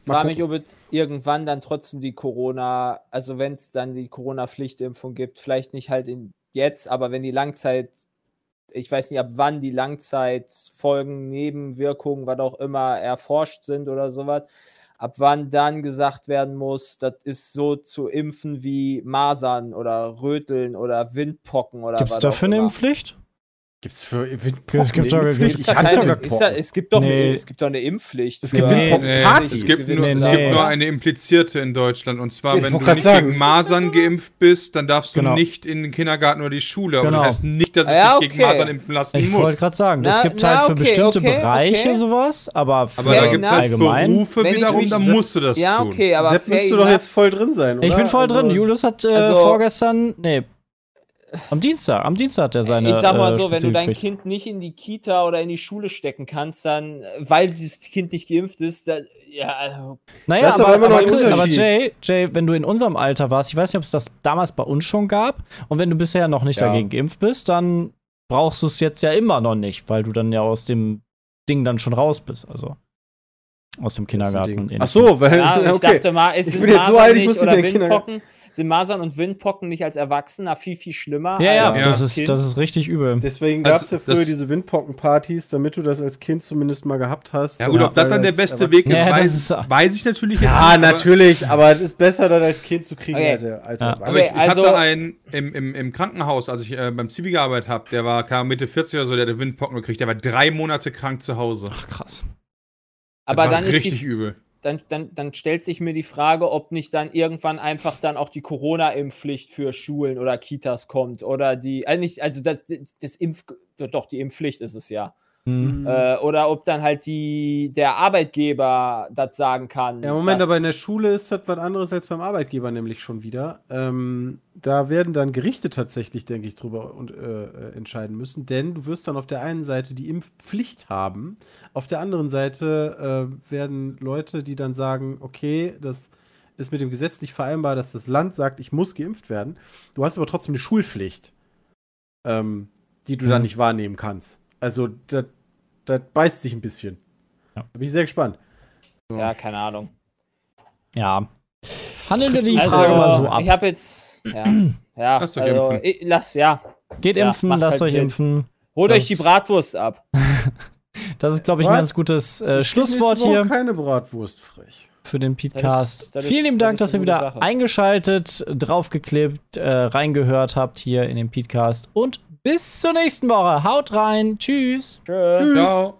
S4: Ich
S2: mal
S4: frage mich, ob es irgendwann dann trotzdem die Corona, also wenn es dann die Corona-Pflichtimpfung gibt, vielleicht nicht halt in jetzt, aber wenn die Langzeit, ich weiß nicht, ab wann die Langzeitfolgen, Nebenwirkungen, was auch immer, erforscht sind oder sowas, ab wann dann gesagt werden muss, das ist so zu impfen wie Masern oder Röteln oder Windpocken oder
S3: Gibt es
S4: was
S3: dafür eine. Impfpflicht?
S2: Gibt's für
S3: Es gibt doch-
S2: Impfpflicht? Ich hatte
S4: keine- ist da, es, gibt doch
S3: Nee.
S4: eine, es gibt doch eine Impfpflicht.
S2: Es gibt
S4: für-
S2: Windpockenpartys.
S5: es gibt, nur,
S3: Nee,
S5: es
S3: nee.
S5: gibt nur eine implizierte in Deutschland. Und zwar,
S2: Ich
S5: wenn du nicht
S2: sagen.
S5: gegen Masern geimpft bist, dann darfst du
S3: Genau.
S5: nicht in den Kindergarten oder die Schule. Aber
S3: Genau.
S5: das heißt nicht, dass ich
S4: Ja,
S5: dich gegen
S4: okay.
S5: Masern impfen lassen
S3: Ich
S5: muss.
S3: wollte gerade sagen, es gibt
S4: na,
S3: halt für
S4: okay,
S3: bestimmte
S4: okay,
S3: Bereiche
S4: okay.
S3: sowas, aber
S5: Aber da gibt es halt
S3: allgemein.
S5: Berufe
S4: ich
S5: wiederum, da musst du das
S4: Ja,
S5: tun.
S4: okay, aber
S2: Sepp
S4: fair
S2: müsste doch jetzt voll drin sein, oder?
S3: Ich bin voll
S2: Also-
S3: drin. Julius hat äh,
S4: Also-
S3: vorgestern, nee, Am Dienstag, am Dienstag hat er seine.
S4: ich sag mal
S3: äh,
S4: so, wenn du dein
S3: gekriegt.
S4: Kind nicht in die Kita oder in die Schule stecken kannst, dann, äh, weil dieses Kind nicht geimpft ist, dann, ja, also,
S3: Naja,
S2: Das ist
S3: aber,
S2: aber
S3: aber, aber. Jay, Jay, wenn du in unserem Alter warst, ich weiß nicht, ob es das damals bei uns schon gab, und wenn du bisher noch nicht
S2: Ja.
S3: dagegen geimpft bist, dann brauchst du es jetzt ja immer noch nicht, weil du dann ja aus dem Ding dann schon raus bist, also aus dem Kindergarten.
S2: Ach so, weil,
S4: ja, ich
S2: okay.
S4: dachte mal, es
S2: Ich bin jetzt so alt, ich muss
S4: oder
S2: wieder in den Kindergarten.
S4: Sind Masern und Windpocken nicht als Erwachsener viel, viel schlimmer
S3: Ja, ja,
S4: als
S3: das, ist,
S4: Kind?
S3: das ist richtig übel.
S2: Deswegen
S5: Also,
S2: gab es ja früher diese Windpockenpartys, damit du das als Kind zumindest mal gehabt hast.
S5: Ja gut, ob das dann der beste Weg ist,
S3: Ja,
S5: weiß,
S3: ist-
S5: weiß ich natürlich jetzt
S2: Ja,
S5: nicht, aber
S2: natürlich, aber es ist besser, das als Kind zu kriegen
S4: Okay.
S2: als, als
S3: Ja.
S2: Erwachsener.
S5: Aber ich, ich
S4: also-
S5: hatte einen im, im, im Krankenhaus, als ich äh, beim Zivi gearbeitet habe, der war kam Mitte 40 oder so, der hatte Windpocken gekriegt, der war drei Monate krank zu Hause.
S3: Ach, krass.
S4: Aber
S5: das war
S4: dann ist
S5: richtig
S4: die,
S5: übel.
S4: Dann, dann, dann stellt sich mir die Frage, ob nicht dann irgendwann einfach dann auch die Corona-Impfpflicht für Schulen oder Kitas kommt oder die, also, nicht, also das, das, Impf, doch die Impfpflicht ist es ja.
S3: Hm.
S4: Äh, oder ob dann halt die, der Arbeitgeber das sagen kann.
S2: Ja, Moment, aber in der Schule ist das was anderes als beim Arbeitgeber nämlich schon wieder. Ähm, da werden dann Gerichte tatsächlich, denke ich, drüber und, äh, äh, entscheiden müssen, denn du wirst dann auf der einen Seite die Impfpflicht haben, auf der anderen Seite äh, werden Leute, die dann sagen, okay, das ist mit dem Gesetz nicht vereinbar, dass das Land sagt, ich muss geimpft werden. Du hast aber trotzdem eine Schulpflicht, ähm, die du dann
S3: Mhm.
S2: nicht wahrnehmen kannst. Also, das das beißt sich ein bisschen.
S3: Ja.
S2: Da bin ich sehr gespannt.
S4: Ja, keine Ahnung.
S3: Ja. Handeln wir die
S4: Also,
S3: Frage mal so ab.
S4: Ich habe jetzt. Ja, ja
S5: Lass doch
S4: also,
S5: impfen.
S4: ich, lass, ja.
S3: Geht
S4: ja,
S3: impfen, lasst
S4: halt
S3: euch
S4: Sinn.
S3: impfen.
S4: Holt
S3: Das-
S4: euch die Bratwurst ab.
S3: Das ist, glaube ich, ein ganz gutes äh,
S2: Ich
S3: Schlusswort hier
S2: keine Bratwurst frech.
S3: für den Podcast. Vielen lieben Dank,
S4: das
S3: dass ihr wieder
S4: Sache.
S3: eingeschaltet, draufgeklebt, äh, reingehört habt hier in den Podcast. Und bis zur nächsten Woche. Haut rein. Tschüss.
S4: Tschüss.
S5: Ciao.